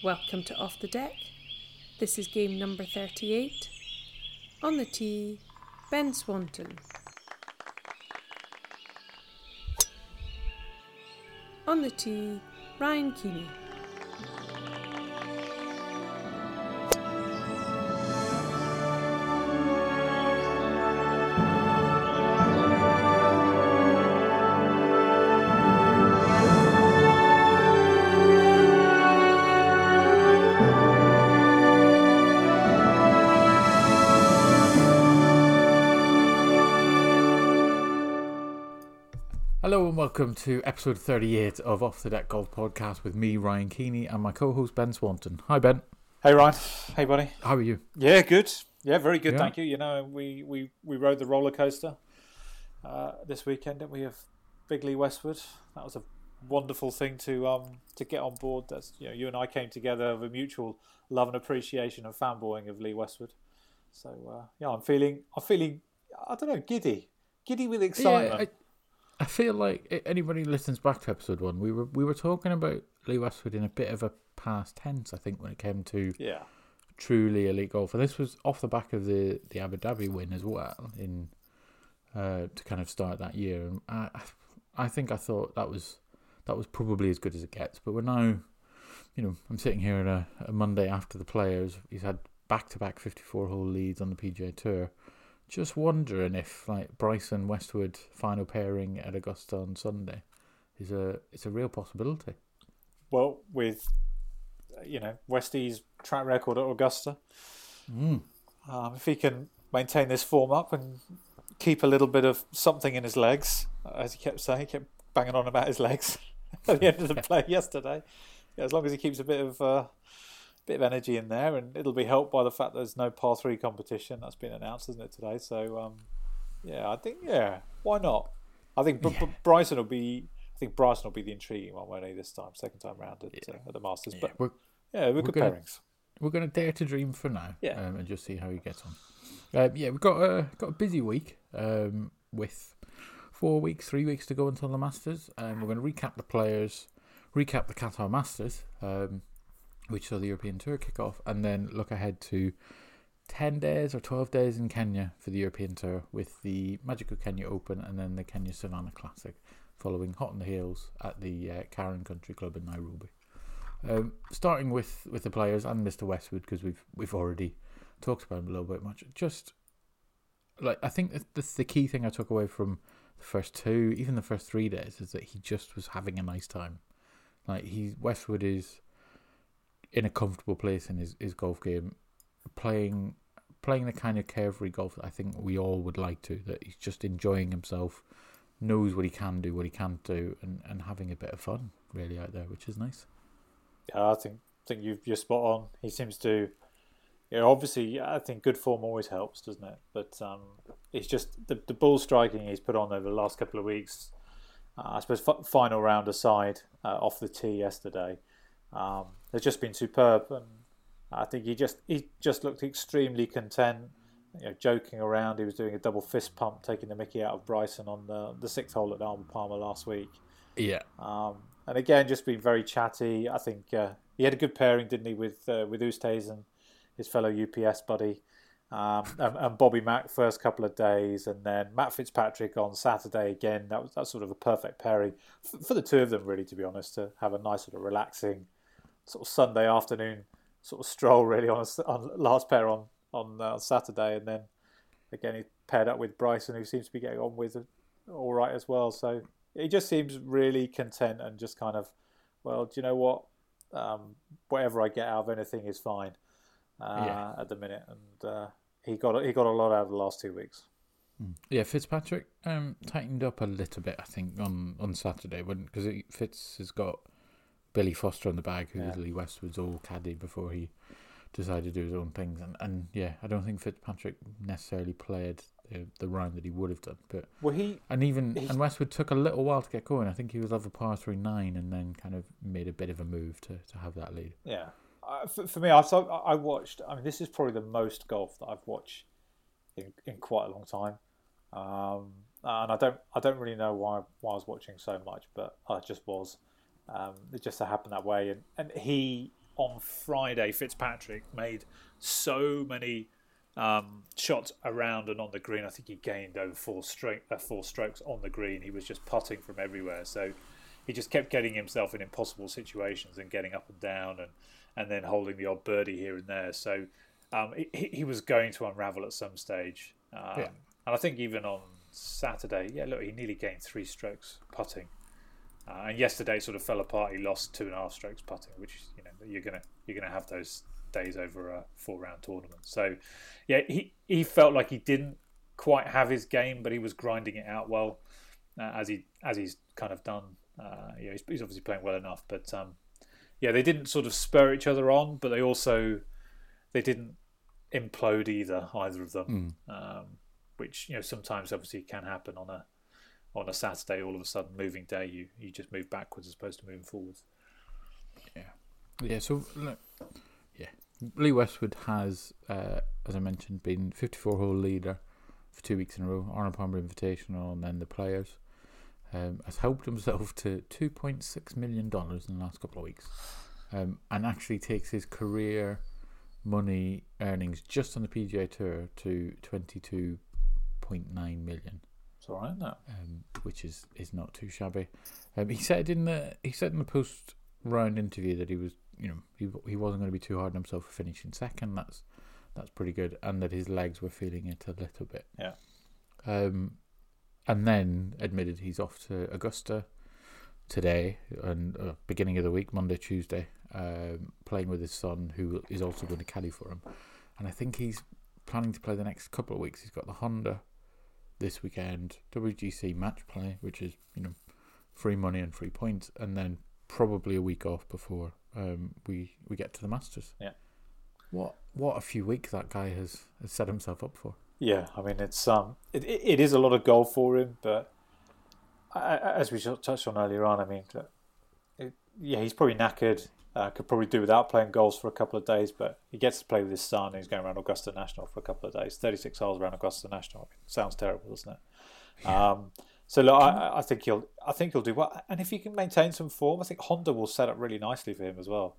Welcome to Off the Deck. This is game number 38. On the tee, Ben Swanton. On the tee, Ryan Keeney. Welcome to episode 38 of Off the Deck Golf Podcast with me, Ryan Keeney, and my co host, Ben Swanton. Hi, Ben. Hey Ryan, hey buddy. How are you? Yeah, good. Yeah, very good. Yeah. Thank you. You know, we we we rode the roller coaster uh, this weekend, didn't we? Of Big Lee Westwood. That was a wonderful thing to um to get on board. That's you know, you and I came together of a mutual love and appreciation and fanboying of Lee Westwood. So uh, yeah, I'm feeling I'm feeling I don't know giddy, giddy with excitement. Yeah, I, I feel like anybody listens back to episode one, we were we were talking about Lee Westwood in a bit of a past tense, I think, when it came to yeah. truly elite golf. And this was off the back of the, the Abu Dhabi win as well in uh, to kind of start that year. And I, I think I thought that was that was probably as good as it gets. But we're now, you know, I'm sitting here on a, a Monday after the players. He's had back to back 54 hole leads on the PGA Tour. Just wondering if like Bryson Westwood final pairing at Augusta on Sunday is a it's a real possibility. Well, with uh, you know Westie's track record at Augusta, Mm. Um, if he can maintain this form up and keep a little bit of something in his legs, as he kept saying, he kept banging on about his legs at the end of the play yesterday. Yeah, as long as he keeps a bit of uh, bit of energy in there, and it'll be helped by the fact there's no par three competition that's been announced, isn't it today? So um, yeah, I think yeah, why not? I think Br- Br- Bryson will be. I think Bryson will be the intriguing one, won't he? This time, second time round at, uh, at the Masters. Yeah, But we're yeah, we're good gonna- pairings. we're going to dare to dream for now, Yeah. um, and just see how he gets on. Um, yeah, we've got a got a busy week um, with four weeks, three weeks to go until the Masters. Um, we're going to recap the players, recap the Qatar Masters, um, which saw the European Tour kick off, and then look ahead to ten days or twelve days in Kenya for the European Tour with the Magic of Kenya Open and then the Kenya Savannah Classic, following hot on the heels at the uh, Karen Country Club in Nairobi. Um, starting with, with the players and Mr. Westwood because we've we've already talked about him a little bit much. Just like I think the, the key thing I took away from the first two, even the first three days, is that he just was having a nice time. Like he Westwood is in a comfortable place in his, his golf game, playing playing the kind of carefree golf that I think we all would like to. That he's just enjoying himself, knows what he can do, what he can't do, and, and having a bit of fun really out there, which is nice. Yeah, I think think you you're spot on. He seems to, you know, obviously I think good form always helps, doesn't it? But um, it's just the the ball striking he's put on over the last couple of weeks. Uh, I suppose f- final round aside, uh, off the tee yesterday, um, has just been superb, and I think he just he just looked extremely content. You know, joking around, he was doing a double fist pump, taking the Mickey out of Bryson on the the sixth hole at Arnold Palmer last week. Yeah, Um, and again, just being very chatty. I think uh, he had a good pairing, didn't he, with uh, with Ustays and his fellow UPS buddy, um, and, and Bobby Mack first couple of days, and then Matt Fitzpatrick on Saturday again. That was that's sort of a perfect pairing for, for the two of them, really, to be honest, to have a nice sort of relaxing sort of Sunday afternoon sort of stroll, really, on, a on last pair on on uh, Saturday, and then again he paired up with Bryson, who seems to be getting on with it all right as well. So he just seems really content and just kind of, well, do you know what? Um, whatever I get out of anything is fine uh, Yeah. at the minute, and uh, he got he got a lot out of the last two weeks. Yeah, Fitzpatrick um, tightened up a little bit, I think, on, on Saturday because Fitz has got Billy Foster on the bag, who Yeah. Lee Westwood's old caddy before he decided to do his own things, and, and yeah, I don't think Fitzpatrick necessarily played the, the round that he would have done, but Well, he and even and Westwood took a little while to get going. I think he was over par three nine, and then kind of made a bit of a move to, to have that lead. Yeah, uh, for, for me, I've I watched. I mean, this is probably the most golf that I've watched in, in quite a long time, um, and I don't I don't really know why why I was watching so much, but I just was. Um, it just happened that way, and, and he on Friday, Fitzpatrick made so many um, shots around and on the green. I think he gained over four, stroke, uh, four strokes on the green. He was just putting from everywhere. So he just kept getting himself in impossible situations and getting up and down and, and then holding the odd birdie here and there. So um, he, he was going to unravel at some stage. Um, yeah. And I think even on Saturday, yeah, look, he nearly gained three strokes putting. Uh, and yesterday sort of fell apart. He lost two and a half strokes putting, which you know you're gonna you're gonna have those days over a four round tournament. So yeah, he he felt like he didn't quite have his game, but he was grinding it out well uh, as he as he's kind of done. Uh, yeah, he's, he's, obviously playing well enough, but um, yeah, they didn't sort of spur each other on, but they also they didn't implode either, either of them. Mm. Um, which you know sometimes obviously can happen on a on a Saturday. All of a sudden, moving day, you you just move backwards as opposed to moving forwards. Yeah, yeah. So look, yeah, Lee Westwood has, uh, as I mentioned, been 54 hole leader for two weeks in a row. Arnold Palmer Invitational, and then the Players. Um, has helped himself to 2.6 million dollars in the last couple of weeks, um, and actually takes his career money earnings just on the PGA Tour to 22 0.9 million. It's all right now, um, which is, is not too shabby. Um, he said in the he said in the post round interview that he was you know he he wasn't going to be too hard on himself for finishing second. That's that's pretty good, and that his legs were feeling it a little bit. Yeah. Um, and then admitted he's off to Augusta today and uh, beginning of the week, Monday, Tuesday, um, playing with his son, who is also going to caddy for him. And I think he's planning to play the next couple of weeks. He's got the Honda this weekend, WGC match play, which is you know free money and free points, and then probably a week off before um, we we get to the Masters. Yeah. What what a few weeks that guy has, has set himself up for. Yeah, I mean it's um it, it is a lot of golf for him, but as we touched on earlier on, I mean, it, yeah, he's probably knackered. Uh, could probably do without playing golf for a couple of days, but he gets to play with his son. he's going around Augusta National for a couple of days. Thirty-six holes around Augusta National. Sounds terrible, doesn't it? Yeah. Um, so look, I, I, think he'll, I think he'll do well. And if he can maintain some form, I think Honda will set up really nicely for him as well.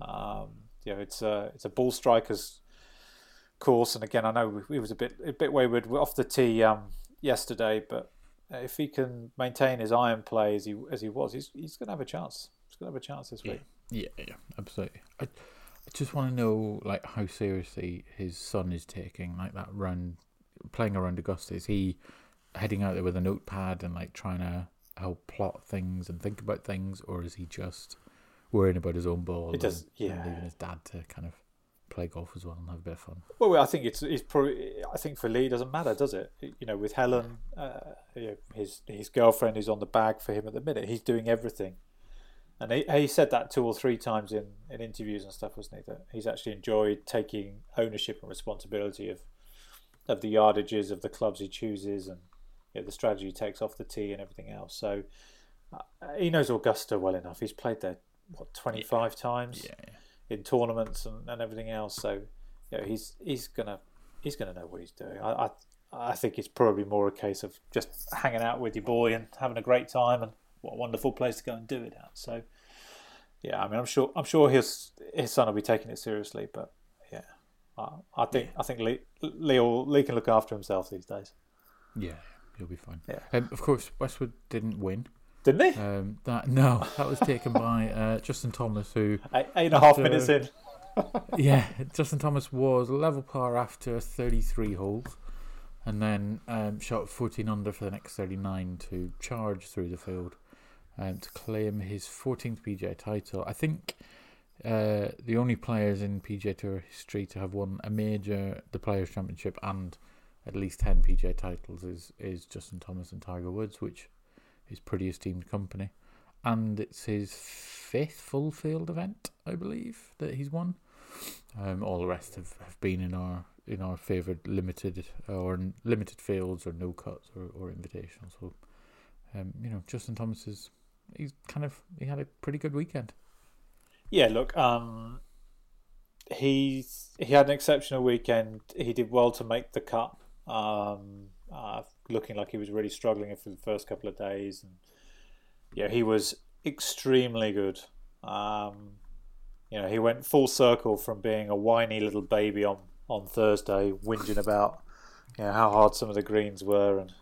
Um, you know, it's a, it's a ball strikers course, and again, I know he was a bit, a bit wayward off the tee um, yesterday, but if he can maintain his iron play as he as he was, he's he's going to have a chance. He's going to have a chance this week. Yeah, yeah, absolutely. I, I just want to know like how seriously his son is taking like that run, playing around Augusta. Is he heading out there with a notepad and like trying to help plot things and think about things, or is he just worrying about his own ball? It does, and, yeah. And leaving his dad to kind of play golf as well and have a bit of fun. Well, I think it's, it's probably. I think for Lee, it doesn't matter, does it? You know, with Helen, uh, you know, his his girlfriend is on the bag for him at the minute. He's doing everything and he, he said that two or three times in, in interviews and stuff, wasn't he? That he's actually enjoyed taking ownership and responsibility of of the yardages of the clubs he chooses and you know, the strategy he takes off the tee and everything else. So uh, he knows Augusta well enough. He's played there what twenty five yeah. times yeah, in tournaments and, and everything else. So you know, he's he's gonna he's gonna know what he's doing. I, I I think it's probably more a case of just hanging out with your boy and having a great time and what a wonderful place to go and do it at. So, yeah, I mean, I'm sure I'm sure his his son will be taking it seriously, but yeah, I, I think yeah. I think Lee, Lee, will, Lee can look after himself these days. Yeah, he'll be fine. Yeah. Um, of course, Westwood didn't win. Didn't he? Um, that no, that was taken by uh, Justin Thomas, who eight, eight and a half after, minutes in. yeah, Justin Thomas was level par after 33 holes and then um, shot 14 under for the next 39 to charge through the field um, to claim his 14th PGA title. I think uh, the only players in PGA Tour history to have won a major, the Players Championship, and at least 10 PGA titles is, is Justin Thomas and Tiger Woods, which is pretty esteemed company. And it's his fifth full field event, I believe, that he's won. Um, all the rest have, have been in our in our favoured limited or limited fields or no cuts or, or invitational. So, um, you know, Justin Thomas is he's kind of he had a pretty good weekend. Yeah, look, um, he's he had an exceptional weekend. He did well to make the cut. Um, uh, looking like he was really struggling for the first couple of days, and yeah, he was extremely good. Um, you know, he went full circle from being a whiny little baby on, on Thursday, whinging about you know, how hard some of the greens were and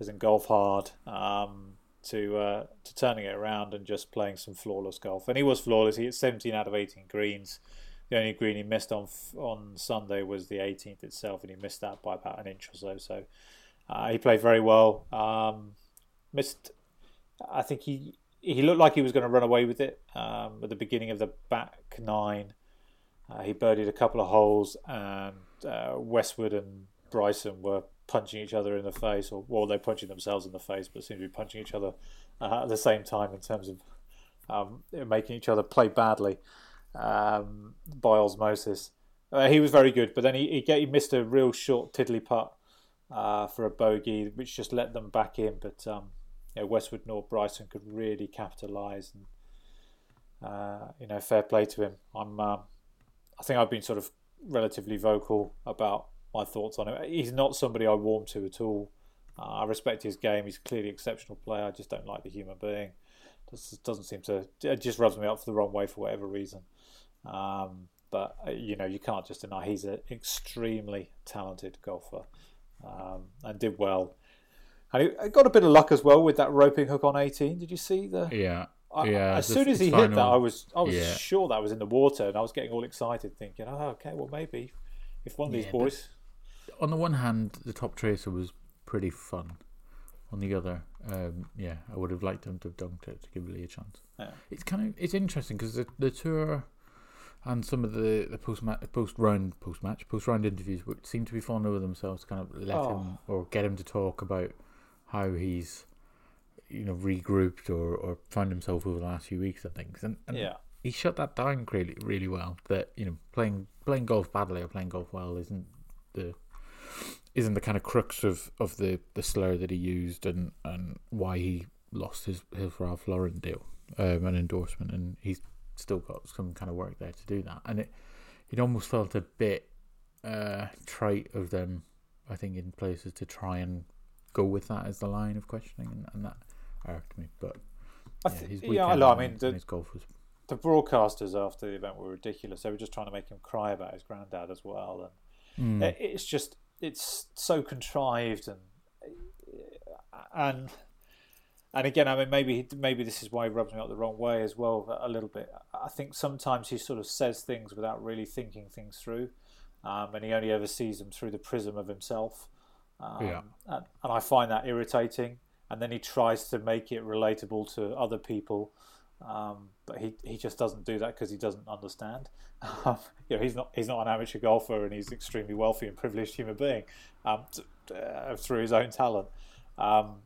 isn't golf hard, um, to uh, to turning it around and just playing some flawless golf. And he was flawless. He hit 17 out of 18 greens. The only green he missed on on Sunday was the 18th itself, and he missed that by about an inch or so. So uh, he played very well. Um, missed, I think he he looked like he was going to run away with it um, at the beginning of the back nine. Uh, he birdied a couple of holes, and uh, Westwood and Bryson were punching each other in the face, or well, they're punching themselves in the face, but seem to be punching each other uh, at the same time in terms of um, making each other play badly um, by osmosis. Uh, he was very good, but then he, he, he missed a real short tiddly putt uh, for a bogey, which just let them back in. But um, you know, Westwood nor Bryson could really capitalise, and uh, you know, fair play to him. I'm, um, I think I've been sort of relatively vocal about my thoughts on him. He's not somebody I warm to at all. Uh, I respect his game. He's clearly an exceptional player. I just don't like the human being. This doesn't seem to. It just rubs me up for the wrong way for whatever reason. Um, but uh, you know, you can't just deny he's an extremely talented golfer um, and did well. And he got a bit of luck as well with that roping hook on 18. Did you see the? Yeah. I, yeah. As soon as he final, hit that, I was I was yeah. sure that was in the water, and I was getting all excited, thinking, "Oh, okay, well maybe if one of these yeah, boys." On the one hand, the top tracer was pretty fun. On the other, um, yeah, I would have liked him to have dunked it to give Lee a chance. Yeah. It's kind of it's interesting because the the tour and some of the the post post round post match post round interviews seem to be falling over themselves to kind of let oh. him or get him to talk about how he's you know regrouped or or found himself over the last few weeks and things and, and yeah he shut that down really really well that you know playing playing golf badly or playing golf well isn't the isn't the kind of crux of, of the, the slur that he used and, and why he lost his, his Ralph Lauren deal um, an endorsement and he's still got some kind of work there to do that. And it it almost felt a bit uh, trite of them, I think, in places to try and go with that as the line of questioning, and, and that irked me. But yeah, his yeah, I, mean, the, his golf was. The broadcasters after the event were ridiculous. They were just trying to make him cry about his granddad as well, and mm. it, it's just it's so contrived and and and again, I mean, maybe maybe this is why he rubs me up the wrong way as well a little bit. I think sometimes he sort of says things without really thinking things through, um, and he only ever sees them through the prism of himself. Um, yeah. and, and, I find that irritating. And then he tries to make it relatable to other people, um, but he, he just doesn't do that because he doesn't understand. Um, you know, he's not he's not an amateur golfer, and he's an extremely wealthy and privileged human being um, uh, through his own talent. Um,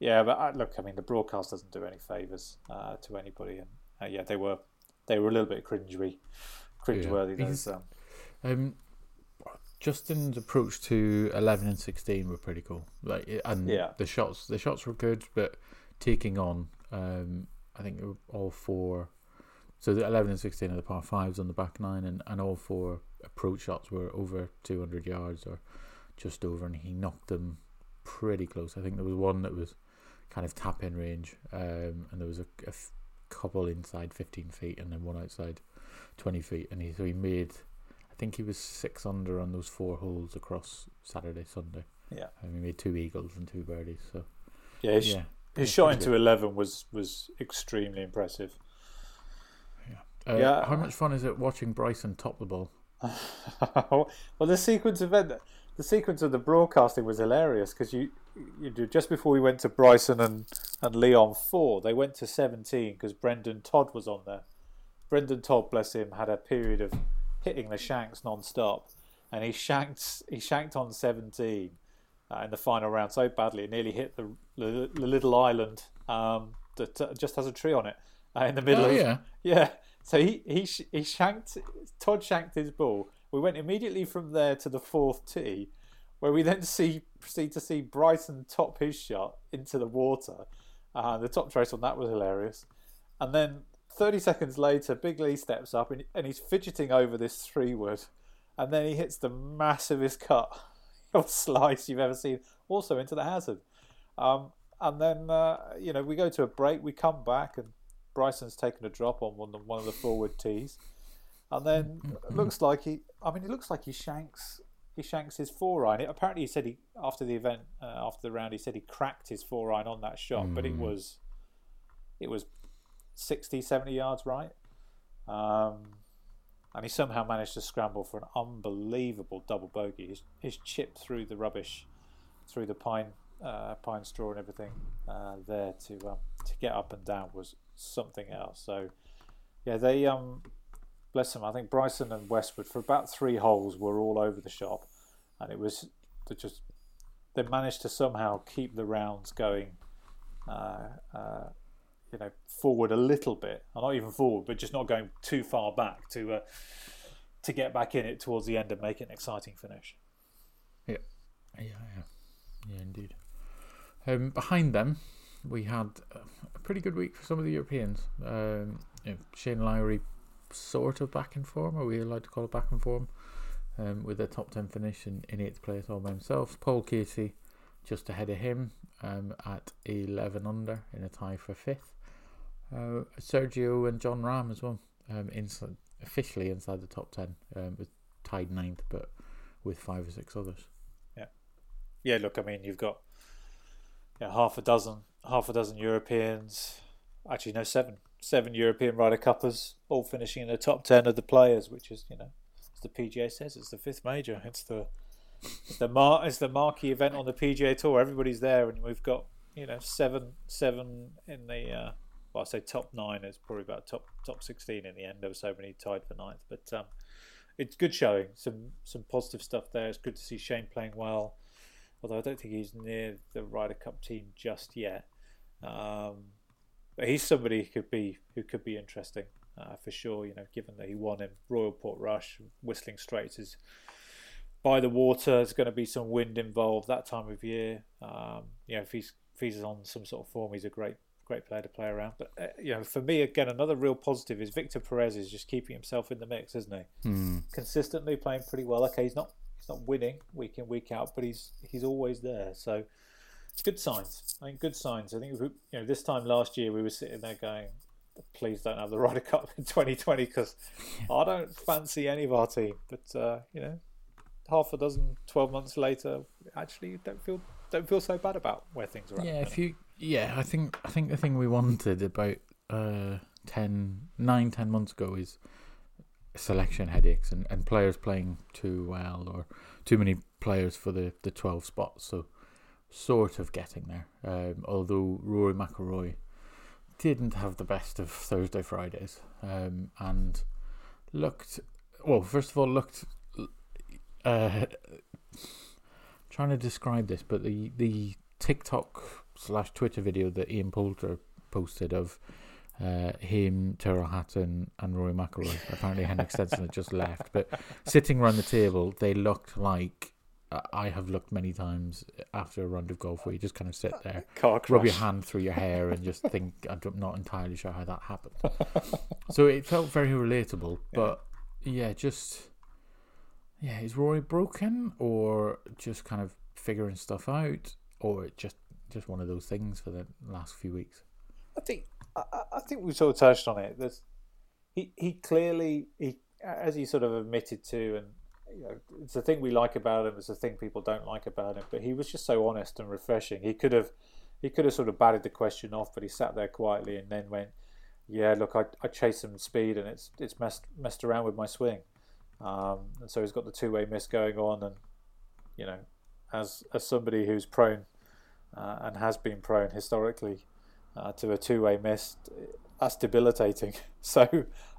yeah, but I, look, I mean, the broadcast doesn't do any favors uh, to anybody, and uh, yeah, they were they were a little bit cringy, cringeworthy. Yeah. Um, um, Justin's approach to eleven and sixteen were pretty cool. Like, and yeah. the shots the shots were good, but taking on, um, I think all four. So the eleven and sixteen are the par fives on the back nine, and, and all four approach shots were over two hundred yards or just over, and he knocked them pretty close. I think there was one that was kind of tap in range, um, and there was a, a f- couple inside 15 feet and then one outside 20 feet. And he so he made, I think he was six under on those four holes across Saturday, Sunday. Yeah, and he made two eagles and two birdies. So yeah, yeah, his shot into 11 was was extremely impressive. Yeah. Uh, yeah. How much fun is it watching Bryson top the ball? well, the sequence of event the sequence of the broadcasting was hilarious because you you do just before we went to Bryson and and Leon four, they went to seventeen because Brendon Todd was on there. Brendon Todd, bless him, had a period of hitting the shanks non-stop, and he shanked he shanked on seventeen uh, in the final round so badly it nearly hit the, the, the little island um, that uh, just has a tree on it uh, in the middle oh, of yeah yeah. So he he he shanked Todd shanked his ball we went immediately from there to the fourth tee, where we then see proceed to see Bryson top his shot into the water. Uh, the top trace on that was hilarious. And then 30 seconds later, Big Lee steps up and, and he's fidgeting over this three wood. And then he hits the massivest cut slice you've ever seen, also into the hazard. Um, and then, uh, you know, we go to a break, we come back, and Bryson's taken a drop on one of the, one of the forward tees. and then it looks like he. I mean, it looks like he shanks. He shanks his four iron. Apparently, he said he after the event, uh, after the round, he said he cracked his four iron on that shot, but it Mm. was, it was 60, 70 yards right, um, and he somehow managed to scramble for an unbelievable double bogey. His, his chip through the rubbish, through the pine, uh, pine straw and everything uh, there to um, to get up and down was something else. So, yeah, they um, bless them. I think Bryson and Westwood for about three holes were all over the shop, and it was just they managed to somehow keep the rounds going. Uh, uh, you know, forward a little bit, or not even forward, but just not going too far back to uh, to get back in it towards the end and make it an exciting finish. Yeah, yeah, yeah, yeah indeed. Um, behind them, we had a pretty good week for some of the Europeans. Um, you know, Shane Lowry, sort of back in form. Are we allowed to call it back in form? Um, with a top ten finish in, in eighth place all by himself. Paul Casey, just ahead of him, um, at eleven under in a tie for fifth. Uh, Sergio and Jon Rahm as well, um, inside officially inside the top ten, um, tied ninth, but with five or six others. Yeah, yeah. look, I mean, you've got yeah, half a dozen, half a dozen Europeans. Actually, no, seven, seven European Ryder Cuppers, all finishing in the top ten of the players, which is, you know, as the PGA says, it's the fifth major. It's the the mar- it's the marquee event on the PGA Tour. Everybody's there, and we've got you know seven, seven in the. Uh, I say top nine. It's probably about top top sixteen in the end. There were so many tied for ninth, but um, it's good showing. Some some positive stuff there. It's good to see Shane playing well although I don't think he's near the Ryder Cup team just yet. Um, but he's somebody who could be who could be interesting uh, for sure. You know, given that he won in Royal Portrush, Whistling Straits is by the water. There's going to be some wind involved that time of year. Um, you know, if he's if he's on some sort of form, he's a great great player to play around. But uh, you know, for me, again, another real positive is Victor Perez is just keeping himself in the mix, isn't he? Hmm. consistently playing pretty well. Okay, he's not he's not winning week in week out, but he's he's always there. So it's good signs. I think good signs. I think we- you know this time last year we were sitting there going, please don't have the Ryder Cup in 2020 because I don't fancy any of our team. But uh, you know, half a dozen, 12 months later, actually don't feel don't feel so bad about where things are at. Yeah, the if you yeah, I think I think the thing we wanted about uh 10, 9, 10 months ago is selection headaches and, and players playing too well or too many players for the, the twelve spots. So sort of getting there. Um, although Rory McIlroy didn't have the best of Thursday Fridays, um, and looked well. First of all, looked uh, trying to describe this, but the the TikTok slash Twitter video that Ian Poulter posted of uh, him, Tyrrell Hatton, and Rory McIlroy. Apparently, Henrik Stenson had just left, but sitting around the table, they looked like uh, I have looked many times after a round of golf, where you just kind of sit there, rub your hand through your hair, and just think, I'm not entirely sure how that happened. so it felt very relatable, but yeah, just yeah, is Rory broken or just kind of figuring stuff out, or it just just one of those things for the last few weeks? I think I, I- think we sort of touched on it. There's, he he clearly he as he sort of admitted to, and you know, it's the thing we like about him. It's the thing people don't like about him. But he was just so honest and refreshing. He could have he could have sort of batted the question off, but he sat there quietly and then went, "Yeah, look, I I chased some speed and it's it's messed messed around with my swing." Um, and so he's got the two way miss going on, and you know, as as somebody who's prone uh, and has been prone historically uh, to a two way miss, that's debilitating. So,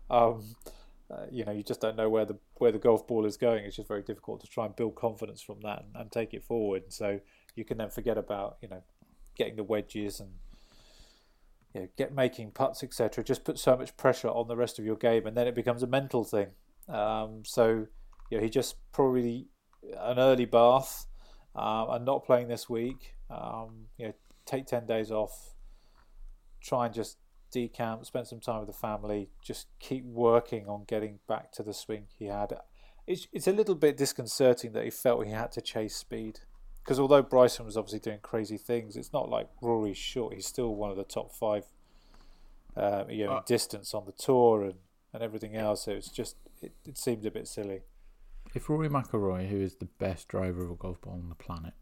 um, uh, you know, you just don't know where the where the golf ball is going. It's just very difficult to try and build confidence from that and, and take it forward. So you can then forget about you know getting the wedges and you know, get making putts, etc. Just put so much pressure on the rest of your game, and then it becomes a mental thing. Um, so, you know, he just probably an early bath uh, and not playing this week. Um, you know, take ten days off. Try and just decamp, spend some time with the family. Just keep working on getting back to the swing he had. It's it's a little bit disconcerting that he felt he had to chase speed. Because although Bryson was obviously doing crazy things, it's not like Rory's short. He's still one of the top five, uh, you know, Uh, distance on the tour, and and everything else. So it's just it, it seemed a bit silly. If Rory McIlroy, who is the best driver of a golf ball on the planet,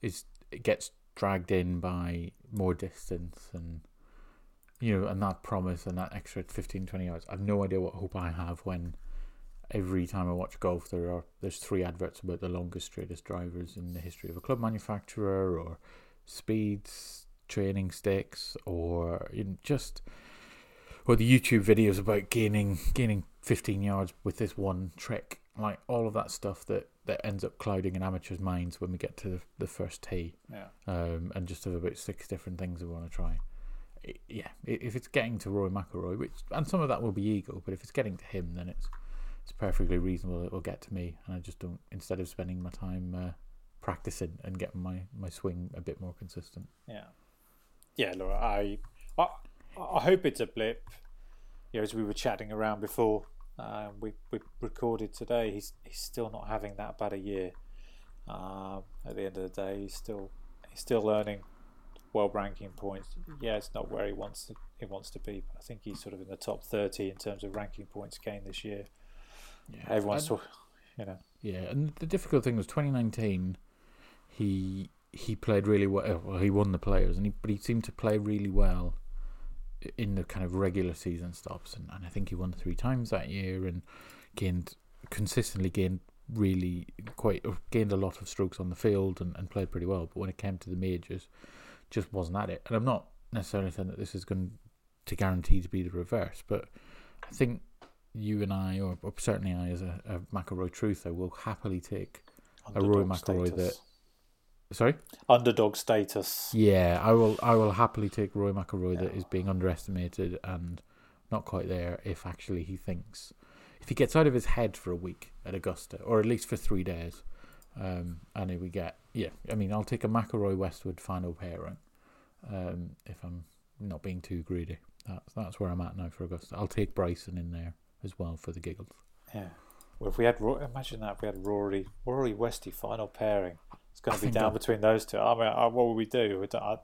is gets dragged in by more distance and you know and that promise and that extra 15 20 yards. I've no idea what hope i have when every time i watch golf there are there's three adverts about the longest straightest drivers in the history of a club manufacturer or speeds training sticks or you know, just or the youtube videos about gaining gaining 15 yards with this one trick like all of that stuff that that ends up clouding an amateur's minds when we get to the, the first tee. Yeah. Um, and just have about six different things we want to try. It, yeah, if it's getting to Roy McIlroy, which and some of that will be ego, but if it's getting to him, then it's it's perfectly reasonable it will get to me, and I just don't. Instead of spending my time uh, practicing and getting my, my swing a bit more consistent. Yeah, yeah. Laura, I I, I hope it's a blip. You know, as we were chatting around before, uh, we we recorded today. He's he's still not having that bad a year. Um, at the end of the day, he's still he's still earning world ranking points. Yeah, it's not where he wants to, he wants to be. But I think he's sort of in the top thirty in terms of ranking points gained this year. Yeah, everyone's talking, you know. Yeah, and the difficult thing was 2019. He he played really well. Well, he won the players, and he but he seemed to play really well in the kind of regular season stops, and, and I think he won three times that year and gained consistently gained really quite gained a lot of strokes on the field and, and played pretty well. But when it came to the majors, just wasn't at it. And I'm not necessarily saying that this is going to guarantee to be the reverse, but I think you and I, or, or certainly I, as a, a McIlroy truther, will happily take Underdog a Roy McIlroy status. that Sorry, underdog status. Yeah, I will. I will happily take Roy McIlroy yeah. that is being underestimated and not quite there. If actually he thinks, if he gets out of his head for a week at Augusta, or at least for three days, um, and if we get, yeah, I mean, I'll take a McIlroy Westwood final pairing, um, if I'm not being too greedy. That's that's where I'm at now for Augusta. I'll take Bryson in there as well for the giggles. Yeah. Well, if we had imagine that if we had Rory Rory Westy final pairing it's going to be down between those two. I mean, I, what would we do? I,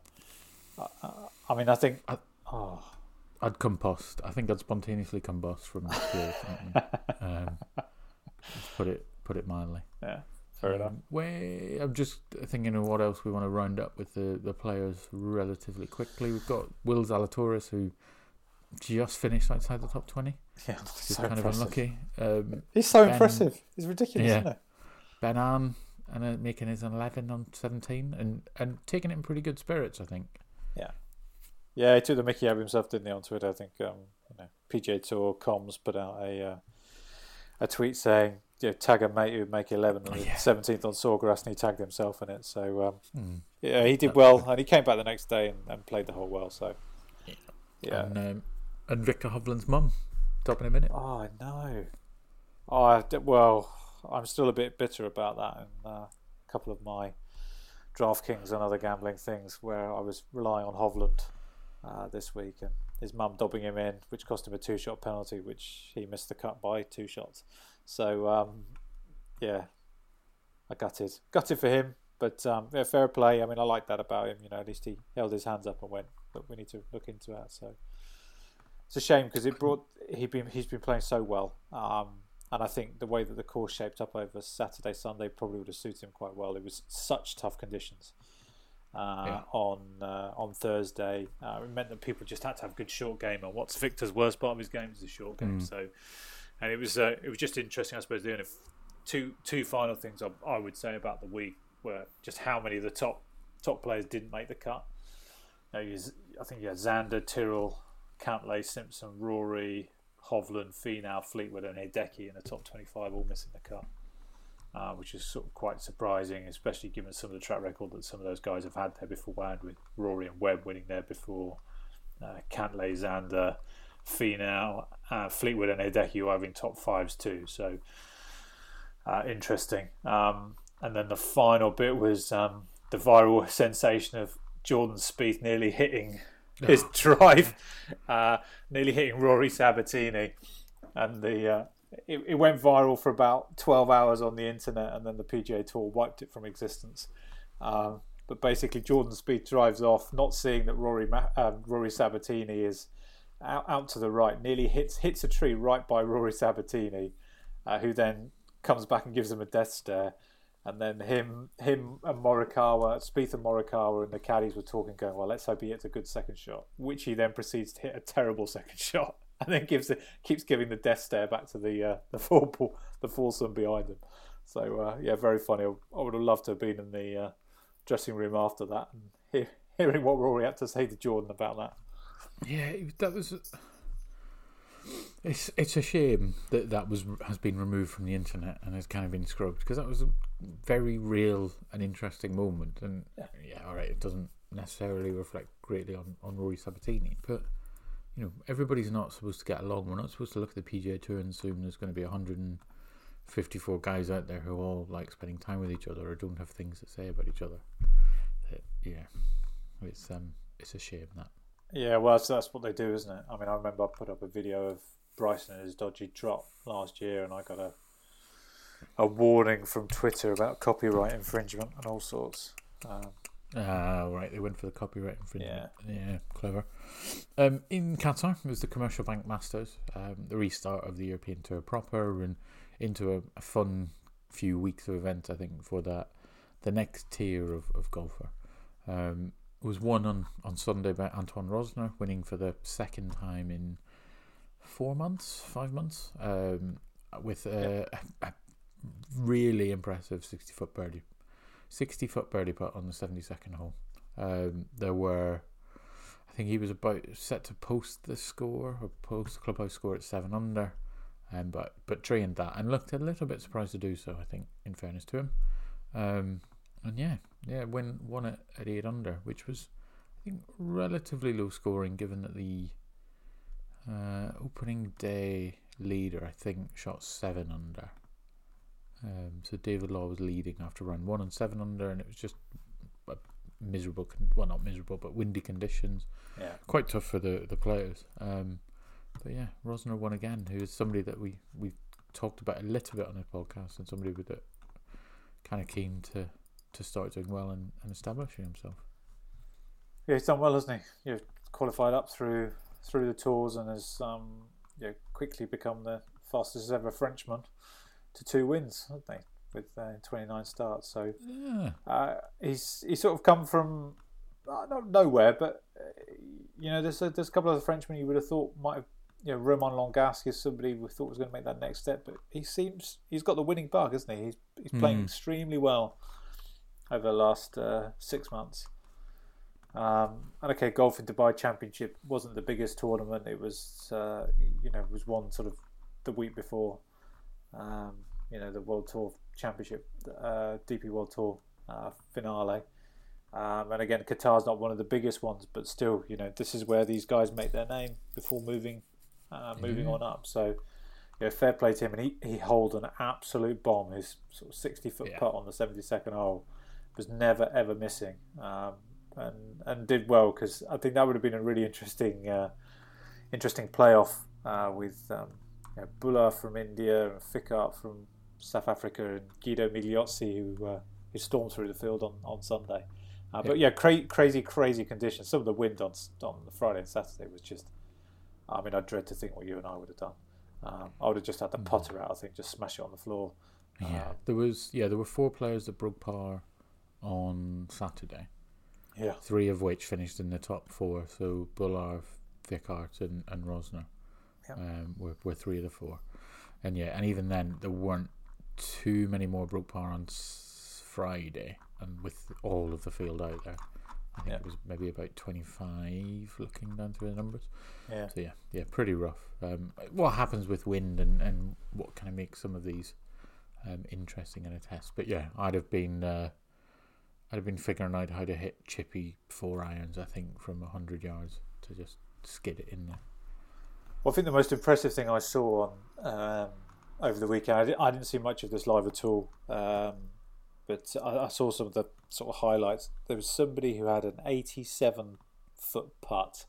I, I mean, I think. I, oh. I'd compost. I think I'd spontaneously combust from the um, put it put it mildly. Yeah, fair um, enough. Where I'm just thinking of what else we want to round up with the, the players relatively quickly. We've got Will Zalatoris who just finished outside the top twenty. Yeah, so kind impressive. of unlucky. Um, He's so ben, impressive. He's ridiculous, yeah. Ben An and uh, making his 11 on 17 and, and taking it in pretty good spirits, I think. Yeah. Yeah, he took the mickey out of himself, didn't he, on Twitter? I think um, you know, PGA Tour comms put out a uh, a tweet saying, you know, tag a mate who would make 11 on oh, the 17th on Sawgrass, and he tagged himself in it. So, um, mm. yeah, he did well, and he came back the next day and, and played the whole well. So, yeah. yeah. And, um, and Viktor Hovland's mum, top in a minute. Oh, I know. Oh, well, I'm still a bit bitter about that and uh, a couple of my DraftKings and other gambling things where I was relying on Hovland uh, this week and his mum dobbing him in, which cost him a two shot penalty, which he missed the cut by two shots. So, um, yeah, I gutted. Gutted for him, but um, yeah, fair play. I mean, I like that about him. You know, at least he held his hands up and went, but we need to look into that. So it's a shame because it brought he been he's been playing so well. Um, and I think the way that the course shaped up over Saturday, Sunday probably would have suited him quite well. It was such tough conditions uh, yeah. on uh, on Thursday. Uh, it meant that people just had to have a good short game. And what's Victor's worst part of his game is the short game. Mm. So, and it was uh, it was just interesting, I suppose. Doing two two final things I, I would say about the week were just how many of the top top players didn't make the cut. You know, I think you had Xander, Tyrrell, Cantlay, Simpson, Rory, Hovland, Finau, Fleetwood, and Hideki in the top 25, all missing the cut, uh, which is sort of quite surprising, especially given some of the track record that some of those guys have had there beforehand, with Rory and Webb winning there before, uh, Cantlay, Xander, Finau, uh, Fleetwood, and Hideki having top fives too. So uh, interesting. Um, and then the final bit was um, the viral sensation of Jordan Spieth nearly hitting his drive, uh, nearly hitting Rory Sabbatini, and the uh, it, it, went viral for about twelve hours on the internet, and then the PGA Tour wiped it from existence. Um, but basically, Jordan Spieth drives off, not seeing that Rory uh, Rory Sabbatini is out, out to the right, nearly hits hits a tree right by Rory Sabbatini, uh, who then comes back and gives him a death stare. And then him, him and Morikawa, Spieth and Morikawa and the caddies were talking, going, "Well, let's hope he hits a good second shot," which he then proceeds to hit a terrible second shot, and then gives the, keeps giving the death stare back to the uh, the four the foursome behind him. So uh, yeah, very funny. I would have loved to have been in the uh, dressing room after that and hear, hearing what Rory had to say to Jordan about that. Yeah, that was. It's it's a shame that that was has been removed from the internet and has kind of been scrubbed because that was very real and interesting moment. And yeah, yeah all right, it doesn't necessarily reflect greatly on on Rory Sabbatini, but you know everybody's not supposed to get along. We're not supposed to look at the PGA Tour and assume there's going to be 154 guys out there who all like spending time with each other or don't have things to say about each other. yeah, it's um it's a shame that. Yeah, well, that's, that's what they do, isn't it? I mean, I remember I put up a video of Bryson and his dodgy drop last year, and I got a a warning from Twitter about copyright infringement and all sorts. Um, Ah, right. They went for the copyright infringement. Yeah, yeah, clever. Um, in Qatar, it was the Commercial Bank Masters, um, the restart of the European Tour proper, and into a, a fun few weeks of events. I think for that, the next tier of of golfer. Um, was won on, on Sunday by Antoine Rozner, winning for the second time in four months, five months, um, with a, a, a, really impressive 60 foot birdie. 60 foot birdie putt on the 72nd hole. Um, there were, I think he was about set to post the score or post the clubhouse score at 7 under, um, but, but trained that and looked a little bit surprised to do so, I think, in fairness to him. Um, and yeah, yeah, win won it at eight under, which was I think relatively low scoring given that the uh, opening day leader I think shot seven under. Um, so David Law was leading after round one and seven under, and it was just miserable. Well, not miserable, but windy conditions. Yeah, quite tough for the the players. Um, but yeah, Rozner won again. Who is somebody that we we talked about a little bit on the podcast, and somebody with it kind of keen to to start doing well and, and establishing himself. Yeah, he's done well, hasn't he? You've qualified up through through the tours and has um, yeah, quickly become the fastest ever Frenchman to two wins, haven't they? With uh, 29 starts. So yeah. uh, he's he's sort of come from uh, not nowhere, but uh, you know, there's a, there's a couple of the Frenchmen you would have thought might have. You know, Romain Langasque is somebody we thought was going to make that next step, but he seems he's got the winning bug, isn't he? He's he's playing mm. extremely well over the last uh, six months. Um, and okay, golf in Dubai Championship wasn't the biggest tournament. It was, uh, you know, it was one sort of the week before, um, you know, the World Tour Championship, uh, DP World Tour uh, finale. Um, and again, Qatar's not one of the biggest ones, but still, you know, this is where these guys make their name before moving, uh, moving mm-hmm. on up. So, you know, fair play to him, and he he holed an absolute bomb. His sort of sixty foot yeah. putt on the seventy second hole was never ever missing, um, and and did well because I think that would have been a really interesting uh, interesting playoff uh, with um, you know, Bhullar from India and Fichardt from South Africa and Guido Migliozzi who uh, who stormed through the field on on Sunday. Uh, but yeah, cra- crazy, crazy conditions. Some of the wind on on the Friday and Saturday was just. I mean, I dread to think what you and I would have done. Um, I would have just had the potter putter out. I think just smash it on the floor. Yeah, um, there was yeah there were four players that broke par on Saturday. Yeah. Three of which finished in the top four. So Bhullar, Fichardt, and, and Rozner um, were, were three of the four. And yeah, and even then, there weren't too many more broke par on Friday, and with all of the field out there. I think it was maybe about 25 looking down through the numbers. Yeah. So, yeah, yeah, pretty rough. Um, what happens with wind and, and what kind of makes some of these um, interesting in a test? But yeah, I'd have been uh, I'd have been figuring out how to hit chippy four irons, I think, from 100 yards to just skid it in there. Well, I think the most impressive thing I saw on um, over the weekend, I, I, didn't see much of this live at all, um, but I, I, saw some of the sort of highlights. There was somebody who had an 87 foot putt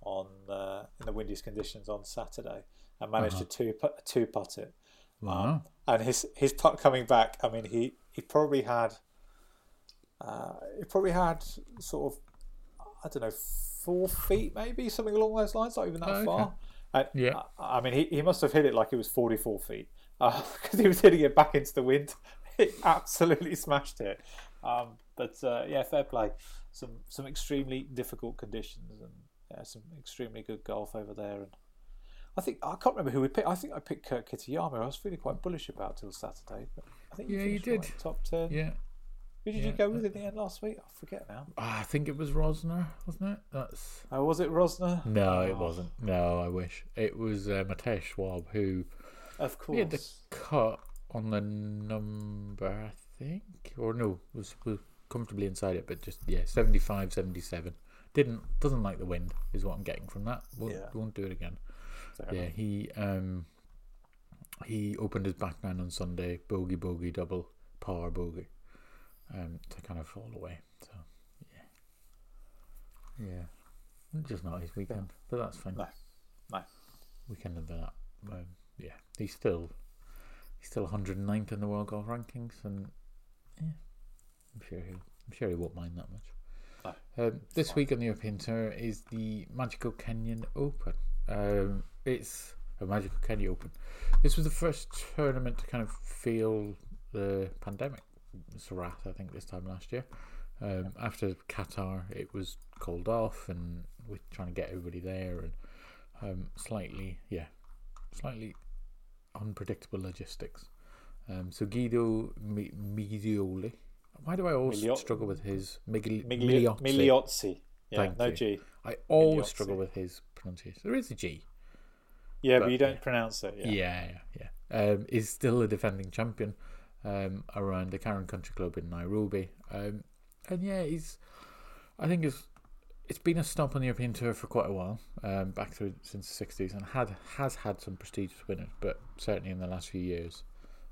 on uh, in the windiest conditions on Saturday and managed uh-huh. to two two putt it. Wow. Um, and his his putt coming back, I mean, he, he probably had uh, it probably had sort of I don't know four feet, maybe something along those lines, not even that Oh, okay. far. And, Yeah. I, I mean, he, he must have hit it like it was 44 feet because he was hitting it back into the wind. He absolutely smashed it. Um, but uh, yeah, fair play. Some some extremely difficult conditions and yeah, some extremely good golf over there. And I think I can't remember who we picked. I think I picked Kurt Kitayama. I was feeling quite bullish about till Saturday. But I think Yeah, you did. top ten. Yeah. Who did Yeah. you go with in the end last week? I forget now. Ah, I think it was Rozner, wasn't it? That's Oh, was it Rozner? no, it Oh, wasn't. No, I wish it was uh, Matthias Schwab who Of course. he had the cut on the number, I think, or no, was was comfortably inside it, but just yeah, 75, 77. Didn't doesn't like the wind is what I'm getting from that. Won't, Yeah. won't do it again. Fair Yeah, enough. he um he opened his back nine on Sunday, bogey bogey double par bogey, um to kind of fall away. So yeah, yeah, just not his weekend, but that's fine. No, no. weekend of that. Um, yeah, he's still he's still 109th in the world golf rankings, and yeah, I'm sure he I'm sure he won't mind that much. Um, this fine. week on the European Tour is the Magical Kenyan Open. Um, it's a Magical Kenya Open. This was the first tournament to kind of feel the pandemic. Surat, I think, this time last year. Um, after Qatar, it was called off, and we're trying to get everybody there, and um, slightly, yeah, slightly unpredictable logistics. Um, so Guido Mi- Miglioli. Why do I always Miglio- struggle with his Migli- Migli- Migliozzi? Migliozzi. Yeah, Thank no you. G. I always Migliozzi. struggle with his pronunciation. There is a G. Yeah, But, but you don't yeah. pronounce it. Yeah. Yeah, yeah, yeah. Um, is still a defending champion um, around the Karen Country Club in Nairobi. Um, and yeah, he's. I think it's it's been a stop on the European Tour for quite a while, um, back through since the sixties, and had has had some prestigious winners, but certainly in the last few years,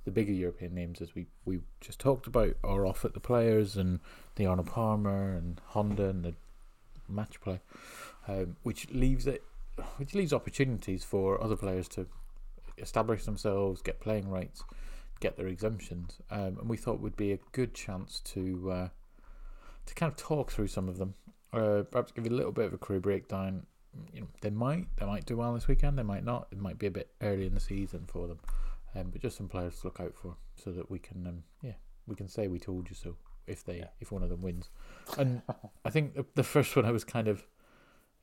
the bigger European names, as we we just talked about, are off at the Players and the Arnold Palmer and Honda and the match play, um, which leaves it, which leaves opportunities for other players to establish themselves, get playing rights, get their exemptions, um, and we thought would be a good chance to uh, to kind of talk through some of them. Uh, perhaps give you a little bit of a career breakdown. You know, they might they might do well this weekend. They might not. It might be a bit early in the season for them, um, but just some players to look out for, so that we can um, yeah we can say we told you so if they Yeah. if one of them wins. And I think the, the first one I was kind of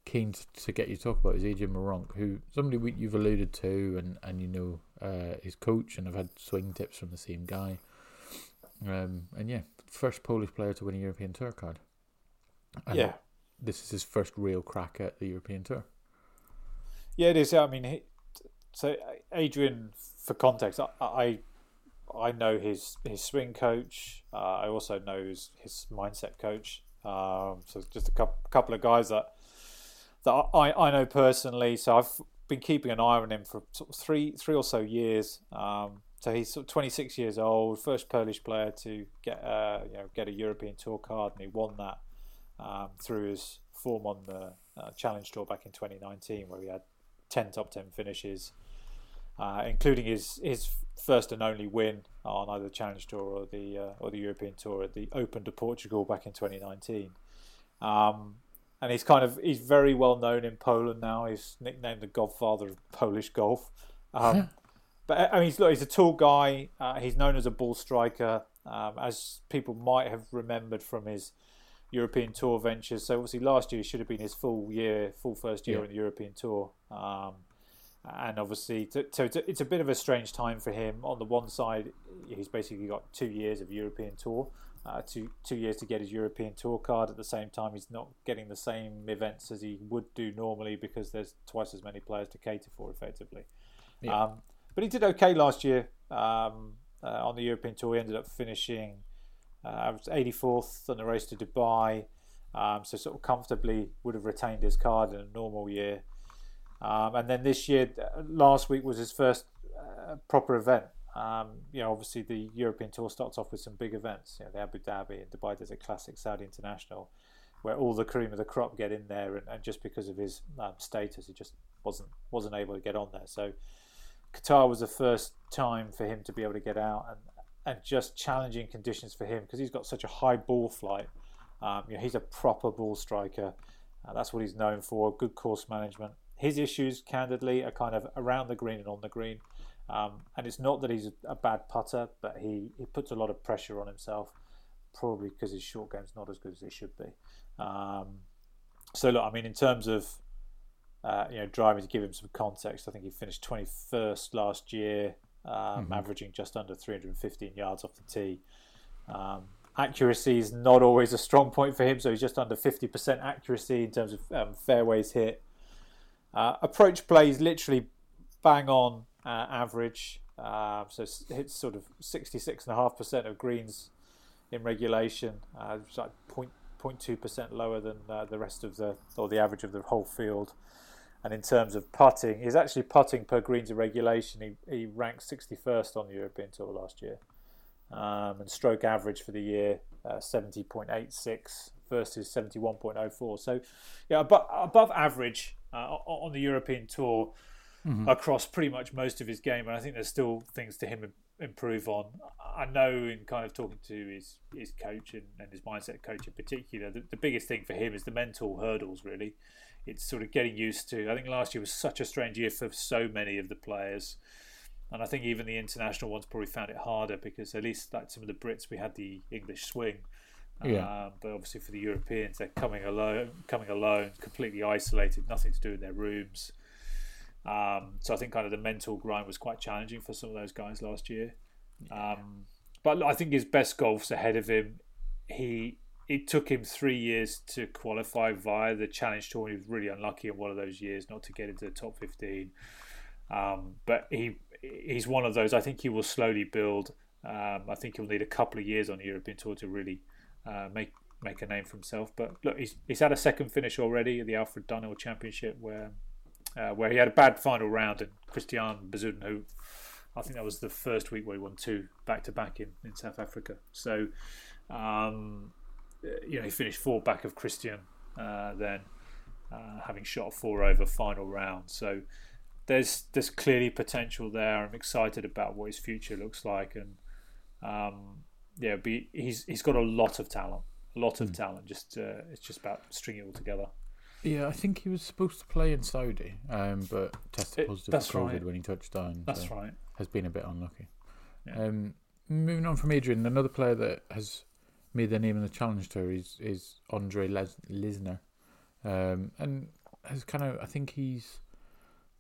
keen to, to get you to talk about is Adrian Meronk, who somebody we, you've alluded to, and and you know uh, his coach, and I've had swing tips from the same guy. Um, and yeah, first Polish player to win a European Tour card. And Yeah. this is his first real crack at the European Tour. Yeah, it is. I mean, he, so Adrian, for context, I, I I know his his swing coach. Uh, I also know his, his mindset coach. Um, so just a couple, couple of guys that that I, I know personally. So I've been keeping an eye on him for sort of three three or so years. Um, so he's sort of 26 years old, first Polish player to get uh, you know get a European Tour card, and he won that um, through his form on the uh, Challenge Tour back in 2019, where he had 10 top 10 finishes, uh, including his his first and only win on either the Challenge Tour or the uh, or the European Tour at the Open de Portugal back in 2019. Um, and he's kind of he's very well known in Poland now. He's nicknamed the Godfather of Polish golf. Um, but I mean, he's look, he's a tall guy. Uh, he's known as a ball striker, um, as people might have remembered from his European Tour ventures. So obviously, last year should have been his full year, full first year Yeah. on the European Tour. Um, and obviously, to, so it's it's a bit of a strange time for him. On the one side, he's basically got two years of European Tour, uh, two two years to get his European Tour card. At the same time, he's not getting the same events as he would do normally because there's twice as many players to cater for, effectively. Yeah. Um, but he did okay last year um, uh, on the European Tour. He ended up finishing uh, 84th on the race to Dubai, um, so sort of comfortably would have retained his card in a normal year. Um, and then this year, uh, last week was his first uh, proper event. Um, you know, obviously the European Tour starts off with some big events. You know, the Abu Dhabi and Dubai Desert Classic, Saudi International, where all the cream of the crop get in there, and, and just because of his um, status, he just wasn't wasn't able to get on there. So Qatar was the first time for him to be able to get out, and and just challenging conditions for him because he's got such a high ball flight. Um, you know, he's a proper ball striker. Uh, that's what he's known for. Good course management. His issues, candidly, are kind of around the green and on the green. Um, and it's not that he's a bad putter, but he, he puts a lot of pressure on himself, probably because his short game's not as good as it should be. Um, so look, I mean, in terms of uh, you know driving to give him some context, I think he finished 21st last year, um, mm-hmm. averaging just under 315 yards off the tee. Um, accuracy is not always a strong point for him, so he's just under 50% accuracy in terms of um, fairways hit. Uh, approach play is literally bang on uh, average, uh, so hits sort of 66.5% of greens in regulation. Uh, it's like 0.2% lower than uh, the rest of the, or the average of the whole field. And in terms of putting, he's actually putting per greens in regulation. He, he ranked 61st on the European Tour last year. Um, and stroke average for the year, uh, 70.86 versus 71.04. So, yeah, above, above average uh, on the European Tour mm-hmm. across pretty much most of his game. And I think there's still things to him improve on. I know in kind of talking to his his coach and, and his mindset coach in particular, the, the, biggest thing for him is the mental hurdles. Really, it's sort of getting used to. I think last year was such a strange year for so many of the players, and I think even the international ones probably found it harder because at least like some of the Brits, we had the English swing. Yeah. Um, but obviously for the Europeans, they're coming alone, coming alone, completely isolated, nothing to do in their rooms. Um, so I think kind of the mental grind was quite challenging for some of those guys last year. Um, but I think his best golf's ahead of him. He it took him three years to qualify via the Challenge Tour. He was really unlucky in one of those years not to get into the top fifteen. Um, but he he's one of those. I think he will slowly build. Um, I think he'll need a couple of years on the European Tour to really uh, make make a name for himself. But look, he's he's had a second finish already at the Alfred Dunhill Championship, where uh, where he had a bad final round, and Christiaan Bezuidenhout, who I think that was the first week where he won two back to back in in South Africa. So, um, you know, he finished four back of Christiaan uh, then, uh, having shot four over final round. So. There's, there's clearly potential there. I'm excited about what his future looks like, and um, yeah, be, he's he's got a lot of talent, a lot of mm. talent. Just uh, it's just about stringing it all together. Yeah, I think he was supposed to play in Saudi, um, but tested positive it, for COVID right. when he touched down. That's so right. Has been a bit unlucky. Yeah. Um, moving on from Adrian, another player that has made their name in the Challenge Tour is is Andre Les- Lisner, um, and has kind of I think he's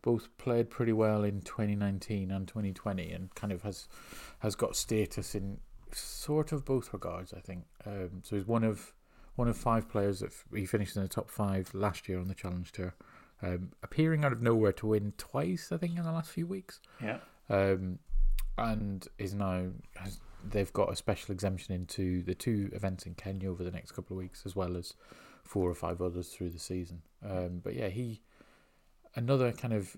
both played pretty well in 2019 and 2020, and kind of has has got status in sort of both regards. I think um, so. He's one of one of five players that he finished in the top five last year on the Challenge Tour, um, appearing out of nowhere to win twice, I think, in the last few weeks. Yeah. Um, and is now has they've got a special exemption into the two events in Kenya over the next couple of weeks, as well as four or five others through the season. Um, but yeah, he another kind of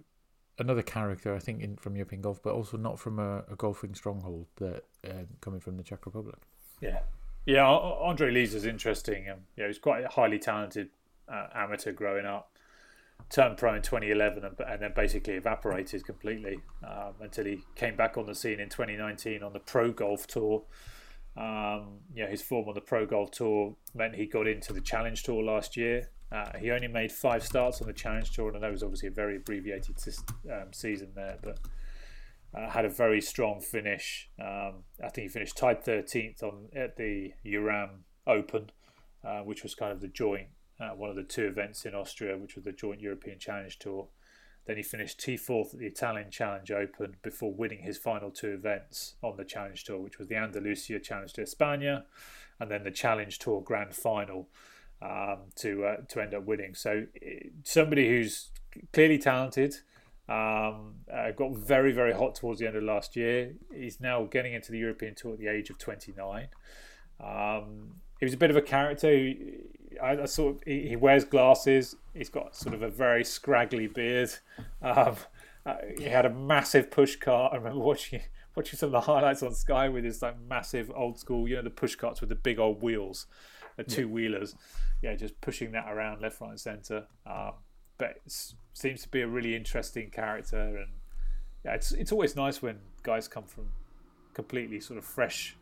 another character I think in from European golf, but also not from a, a golfing stronghold that um, coming from the Czech Republic. Yeah, yeah, Andre Lees is interesting. Um, yeah, he's quite a highly talented uh, amateur growing up. Turned pro in 2011 and, and then basically evaporated completely um, until he came back on the scene in 2019 on the Pro Golf Tour. Um, yeah, his form on the Pro Golf Tour meant he got into the Challenge Tour last year. Uh, he only made five starts on the Challenge Tour, and that was obviously a very abbreviated um, season there, but uh, had a very strong finish. Um, I think he finished tied 13th on at the Euram Open, uh, which was kind of the joint uh, one of the two events in Austria, which was the joint European Challenge Tour. Then he finished T4th at the Italian Challenge Open before winning his final two events on the Challenge Tour, which was the Andalusia Challenge de España and then the Challenge Tour Grand Final um, to uh, to end up winning. So somebody who's clearly talented, um, uh, got very, very hot towards the end of last year. He's now getting into the European Tour at the age of 29. Um, he was a bit of a character. I, I saw he, he, wears glasses. He's got sort of a very scraggly beard. Um, uh, he had a massive push cart. I remember watching watching some of the highlights on Sky with his like massive old school, you know, the push carts with the big old wheels, the two wheelers. Yeah, just pushing that around left, right, and centre. Um, but seems to be a really interesting character, and yeah, it's it's always nice when guys come from completely sort of fresh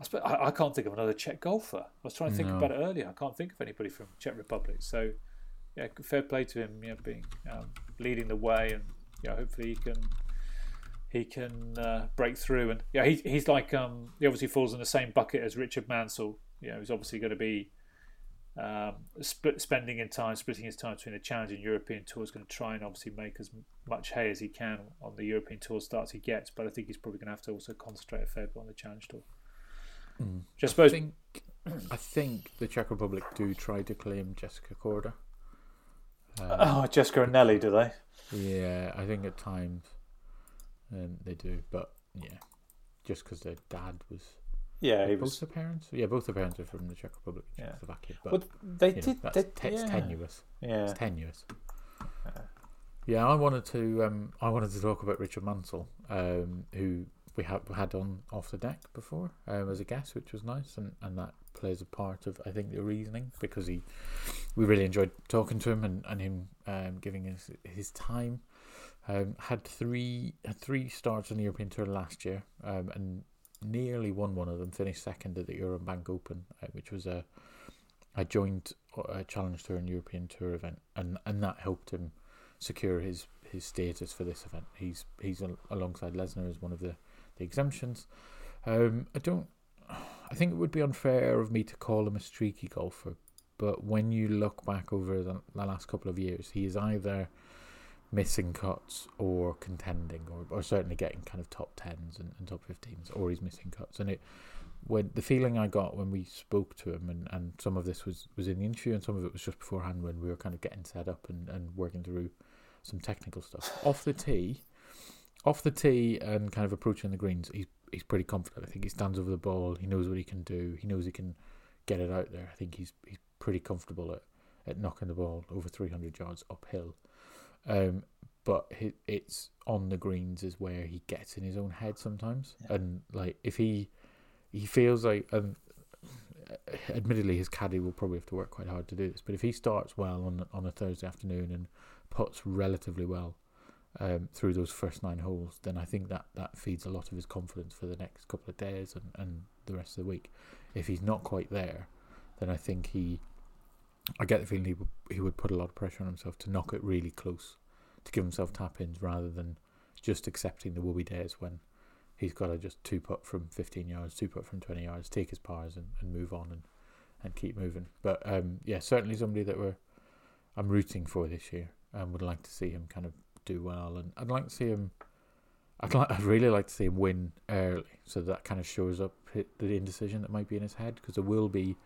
I, suppose, I, I, can't think of another Czech golfer. I was trying to think no. about it earlier. I can't think of anybody from Czech Republic. So, yeah, fair play to him. You know, being um, leading the way, and yeah, hopefully he can he can uh, break through. And yeah, he, he's like um, he obviously falls in the same bucket as Richard Mansell. You know, he's obviously going to be um, split, spending in time, splitting his time between the challenging European tour is going to try and obviously make as much hay as he can on the European tour starts he gets. But I think he's probably going to have to also concentrate a fair bit on the challenge tour. Mm. Just suppose. I think, I think the Czech Republic do try to claim Jessica Korda. Um, oh, Jessica and Nelly, do they? Yeah, I think at times um, they do, but yeah, just because their dad was yeah, both was... the parents. Yeah, both the parents are from the Czech Republic, Czechoslovakia. Yeah. But well, they did. Know, that's, they, yeah. tenuous. Yeah, it's tenuous. Yeah. yeah, I wanted to. Um, I wanted to talk about Richard Mansell, um, who we had had on off the deck before um, as a guest, which was nice, and, and that plays a part of I think the reasoning because he, we really enjoyed talking to him and and him um, giving us his time. Um, had three had three starts on the European Tour last year, um, and nearly won one of them. Finished second at the Euram Bank Open, uh, which was a a joint uh, Challenge Tour and European Tour event, and and that helped him secure his his status for this event. He's he's alongside Lesnar as one of the the exemptions. Um, I don't. I think it would be unfair of me to call him a streaky golfer, but when you look back over the, the last couple of years, he is either missing cuts or contending or, or certainly getting kind of top 10s and, and top 15s or he's missing cuts. And it when the feeling I got when we spoke to him and, and some of this was, was in the interview and some of it was just beforehand when we were kind of getting set up and, and working through some technical stuff. Off the tee off the tee and kind of approaching the greens he's he's pretty confident. I think he stands over the ball. He knows what he can do. He knows he can get it out there. I think he's he's pretty comfortable at, at knocking the ball over 300 yards uphill um, but it's on the greens is where he gets in his own head sometimes, yeah. and like if he he feels like and admittedly his caddy will probably have to work quite hard to do this, but if he starts well on on a Thursday afternoon and puts relatively well um, through those first nine holes, then I think that that feeds a lot of his confidence for the next couple of days and, and the rest of the week. If he's not quite there, then I think he I get the feeling he would, he would put a lot of pressure on himself to knock it really close, to give himself tap ins rather than just accepting the will days when he's got to just two putt from 15 yards, two putt from 20 yards, take his pars and, and move on and, and keep moving. But um, yeah, certainly somebody that we're I'm rooting for this year and would like to see him kind of do well. And I'd like to see him. I'd like. I'd really like to see him win early, so that kind of shows up the indecision that might be in his head because there will be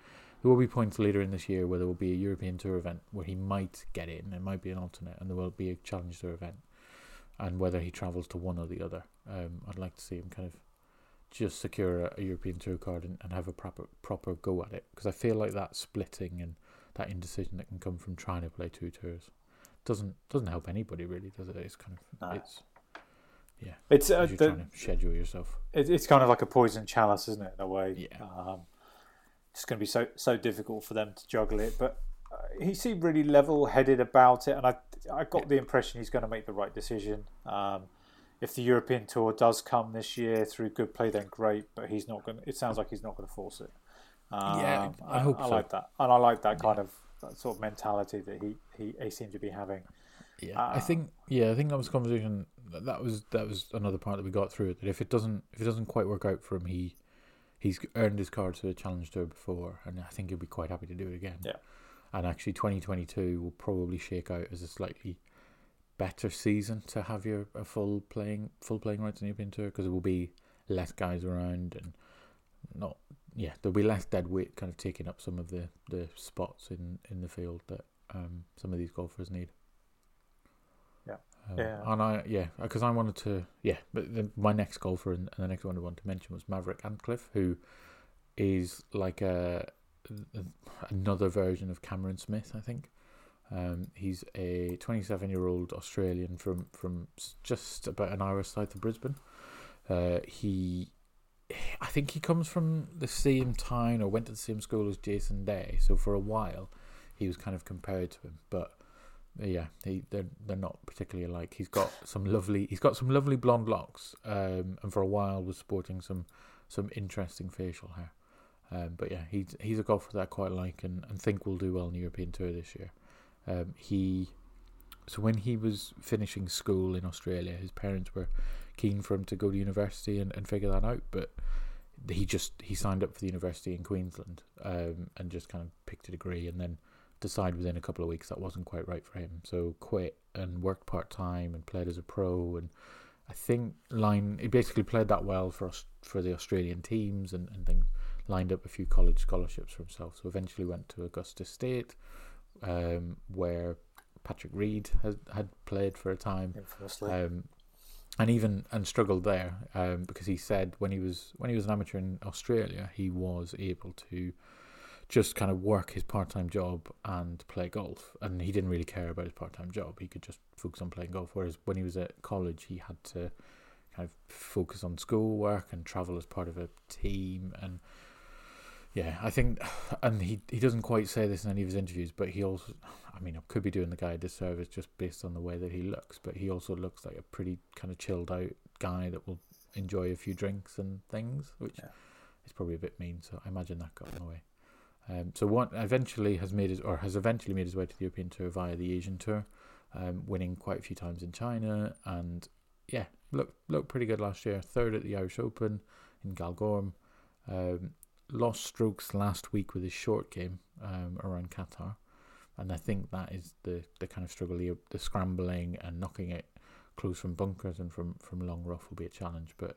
there will be points later in this year where there will be a European Tour event where he might get in. It might be an alternate, and there will be a Challenge Tour event, and whether he travels to one or the other. Um, I'd like to see him kind of just secure a, a European Tour card and, and have a proper proper go at it because I feel like that splitting and that indecision that can come from trying to play two tours doesn't doesn't help anybody really, does it? It's kind of no. it's yeah. It's uh, you're the, trying to schedule yourself. It, it's kind of like a poison chalice, isn't it? In a way. Yeah. Um, it's going to be so so difficult for them to juggle it. But uh, he seemed really level headed about it, and I I got the impression he's going to make the right decision. Um, if the European Tour does come this year through good play, then great. But he's not going. It sounds like he's not going to force it. Um, yeah, I, I hope I, so. like that, and I like that kind yeah. of that sort of mentality that he, he, he seemed to be having. Yeah, uh, I think yeah, I think that was a conversation. That was that was another part that we got through. That if it doesn't if it doesn't quite work out for him, he he's earned his card to the Challenge Tour before, and I think he'll be quite happy to do it again. Yeah. And actually, 2022 will probably shake out as a slightly better season to have your a full playing full playing rights in the European Tour because there will be less guys around and not yeah there'll be less dead weight kind of taking up some of the the spots in in the field that um, some of these golfers need. Yeah. Um, yeah. And I, yeah, because I wanted to, yeah, but the, my next golfer and, and, the next one I wanted to mention was Maverick Antcliff, who is like a, a another version of Cameron Smith, I think. Um, he's a 27 year old Australian from, from just about an hour south of Brisbane. Uh, he, I think he comes from the same town or went to the same school as Jason Day. So for a while, he was kind of compared to him. But yeah, he they're they're not particularly alike. He's got some lovely he's got some lovely blonde locks, um, and for a while was sporting some some interesting facial hair. Um, but yeah, he's he's a golfer that I quite like and, and think will do well in the European Tour this year. Um, he so when he was finishing school in Australia, his parents were keen for him to go to university and, and figure that out, but he just he signed up for the university in Queensland um, and just kind of picked a degree and then decided within a couple of weeks that wasn't quite right for him. So quit and worked part time and played as a pro and I think line he basically played that well for us for the Australian teams and, and things lined up a few college scholarships for himself. So eventually went to Augusta State, um, where Patrick Reed has had played for a time. Um, and even and struggled there um, because he said when he was when he was an amateur in Australia he was able to just kind of work his part time job and play golf and he didn't really care about his part time job he could just focus on playing golf whereas when he was at college he had to kind of focus on schoolwork and travel as part of a team and yeah, I think, and he he doesn't quite say this in any of his interviews, but he also, I mean, I could be doing the guy a disservice just based on the way that he looks, but he also looks like a pretty kind of chilled out guy that will enjoy a few drinks and things, which yeah. is probably a bit mean. So I imagine that got in the way. Um, so what eventually has made his or has eventually made his way to the European Tour via the Asian Tour, um, winning quite a few times in China, and yeah, looked looked pretty good last year. Third at the Irish Open in Galgorm. Um, lost strokes last week with his short game um, around Qatar, and I think that is the, the kind of struggle. The scrambling and knocking it close from bunkers and from, from long rough will be a challenge. But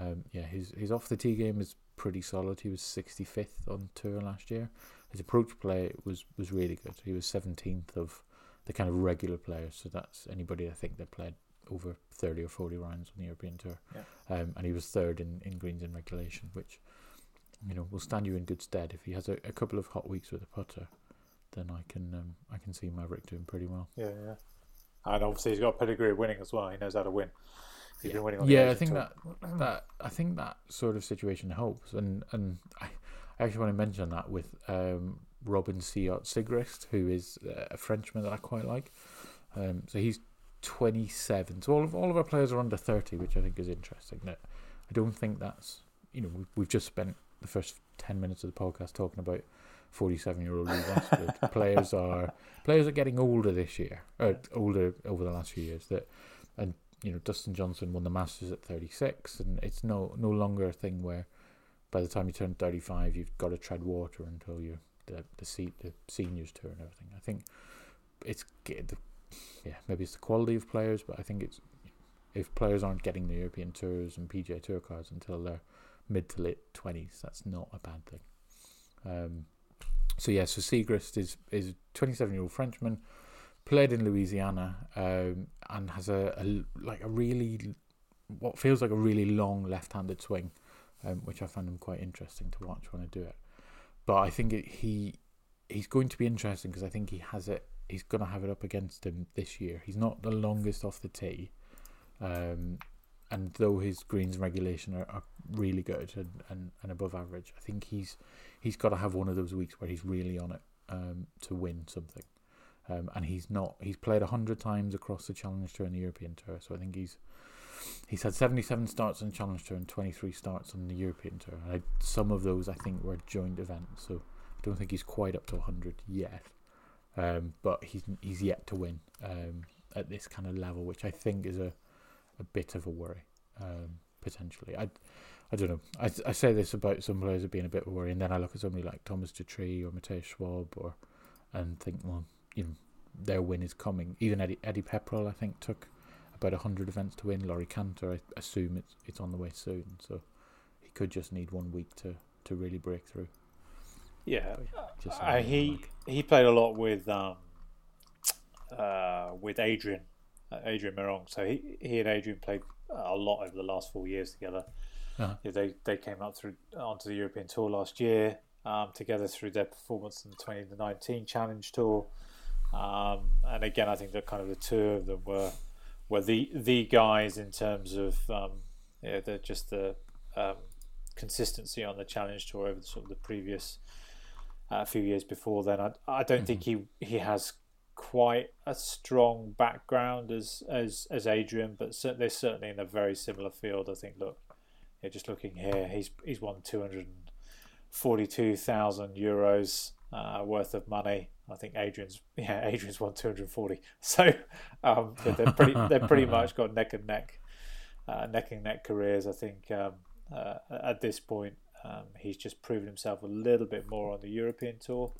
um, yeah, his his off the tee game is pretty solid. He was 65th on tour last year. His approach play was was really good. He was 17th of the kind of regular players. So that's anybody I think that played over 30 or 40 rounds on the European Tour. Yeah. Um, and he was third in, in greens in regulation, which you know, will stand you in good stead if he has a, a couple of hot weeks with a putter. Then I can um, I can see Maverick doing pretty well. Yeah, yeah. And obviously he's got a pedigree of winning as well. He knows how to win. He's yeah. been winning. yeah, I think that that I think that sort of situation helps. And and I, I actually want to mention that with um, Robin Sciot-Siegrist, who is a Frenchman that I quite like. Um, so he's 27. So all of all of our players are under 30, which I think is interesting. That I don't think that's you know we've, we've just spent the first ten minutes of the podcast talking about forty-seven-year-old players are players are getting older this year, or older over the last few years. That and you know Dustin Johnson won the Masters at thirty-six, and it's no no longer a thing where by the time you turn thirty-five, you've got to tread water until you're the the seat the seniors tour and everything. I think it's yeah maybe it's the quality of players, but I think it's if players aren't getting the European tours and PGA Tour cards until they're mid to late twenties. That's not a bad thing. Um, so yeah, so Siegrist is is twenty seven year old Frenchman, played in Louisiana, um, and has a, a, like a really what feels like a really long left handed swing, um, which I found him quite interesting to watch when I do it. But I think it, he he's going to be interesting because I think he has it. He's going to have it up against him this year. He's not the longest off the tee. Um, and though his greens regulation are, are really good and, and, and above average, I think he's he's got to have one of those weeks where he's really on it um, to win something. Um, and he's not. He's played hundred times across the Challenge Tour and the European Tour, so I think he's he's had seventy-seven starts on the Challenge Tour and twenty-three starts on the European Tour. And I, some of those I think were joint events, so I don't think he's quite up to hundred yet. Um, but he's he's yet to win um, at this kind of level, which I think is a a bit of a worry um, potentially. I, I don't know. I, I say this about some players being a bit worry, and then I look at somebody like Thomas Detry or Matthias Schwab, or and think, well, you know, their win is coming. Even Eddie Eddie Pepperell, I think, took about hundred events to win. Laurie Canter, I assume it's it's on the way soon, so he could just need one week to, to really break through. Yeah, just uh, he he played a lot with um uh with Adrian uh, Adrian Meronk. So he, he and Adrian played a lot over the last four years together. Uh-huh. Yeah, they they came up through onto the European Tour last year um, together through their performance in the 2019 Challenge Tour. Um, and again, I think that kind of the two of them were were the the guys in terms of um, yeah, the, just the um, consistency on the Challenge Tour over the, sort of the previous uh, few years before then. I, I don't mm-hmm. think he he has quite a strong background as as as Adrian, but they're certainly in a very similar field. I think. Look, yeah, just looking here, he's he's won two hundred forty-two thousand euros uh, worth of money. I think Adrian's yeah Adrian's won two hundred forty. So um, they're pretty they're pretty much got neck and neck, uh, neck and neck careers. I think um, uh, at this point um, he's just proven himself a little bit more on the European tour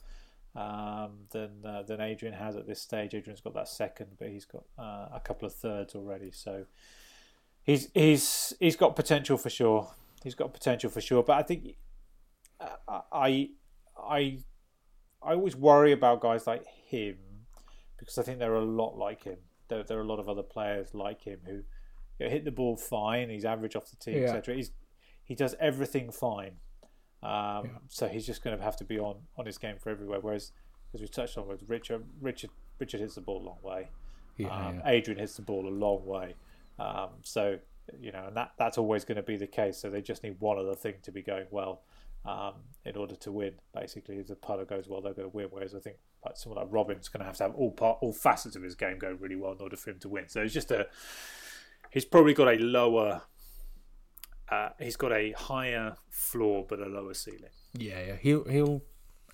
um, than uh, than Adrian has at this stage. Adrian's got that second, but he's got uh, a couple of thirds already. So he's he's he's got potential for sure. He's got potential for sure. But I think uh, I I I always worry about guys like him because I think there are a lot like him. There, there are a lot of other players like him who you know, hit the ball fine. He's average off the tee, yeah. etc. He's he does everything fine. Um, yeah. So he's just going to have to be on, on his game for everywhere. Whereas, as we touched on with Richard, Richard Richard hits the ball a long way. Yeah, um. Adrian hits the ball a long way. Um, so you know, and that that's always going to be the case. So they just need one other thing to be going well um, in order to win. Basically, if the putter goes well, they're going to win. Whereas I think like someone like Robin's going to have to have all part, all facets of his game go really well in order for him to win. So it's just a he's probably got a lower. Uh, he's got a higher floor but a lower ceiling. Yeah, yeah. He'll he'll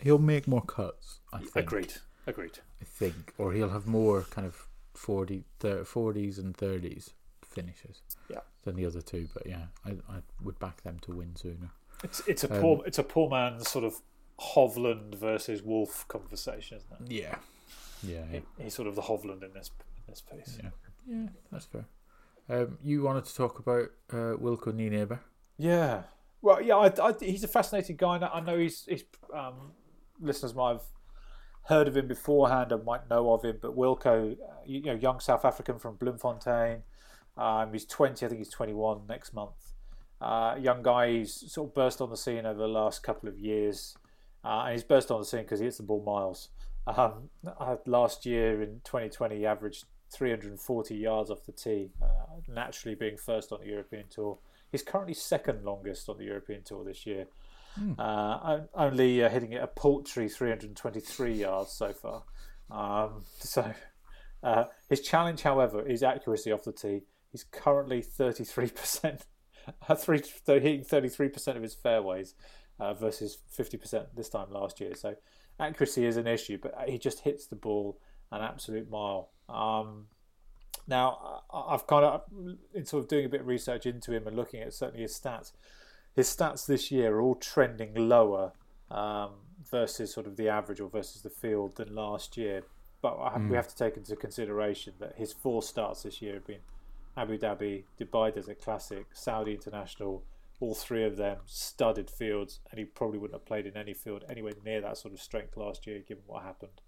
he'll make more cuts. I think. Agreed. Agreed. I think, or he'll have more kind of 40, 30, 40s and thirties finishes. Yeah. Than the other two, but yeah, I I would back them to win sooner. It's it's a um, poor it's a poor man's sort of Hovland versus Wolff conversation, isn't it? Yeah. Yeah. yeah. He, he's sort of the Hovland in this in this piece. Yeah. Yeah, that's fair. Um, you wanted to talk about uh, Wilco Nienaber. Yeah. Well, yeah, I, I, he's a fascinating guy. I know he's, he's um, listeners might have heard of him beforehand and might know of him, but Wilco, uh, you know, young South African from Bloemfontein. Um, he's 20, I think he's 21 next month. Uh, young guy, he's sort of burst on the scene over the last couple of years. Uh, and he's burst on the scene because he hits the ball miles. Um, last year in 2020, he averaged 340 yards off the tee, uh, naturally being first on the European Tour. He's currently second longest on the European Tour this year, mm. uh, only uh, hitting it a paltry 323 yards so far. Um, so uh, his challenge, however, is accuracy off the tee. He's currently 33%, uh, three, hitting 33% of his fairways uh, versus 50% this time last year. So accuracy is an issue, but he just hits the ball an absolute mile. Um, now, I've kind of, in sort of doing a bit of research into him and looking at certainly his stats, his stats this year are all trending lower um, versus sort of the average or versus the field than last year. But mm. we have to take into consideration that his four starts this year have been Abu Dhabi, Dubai Desert Classic, Saudi International, all three of them studded fields, and he probably wouldn't have played in any field anywhere near that sort of strength last year, given what happened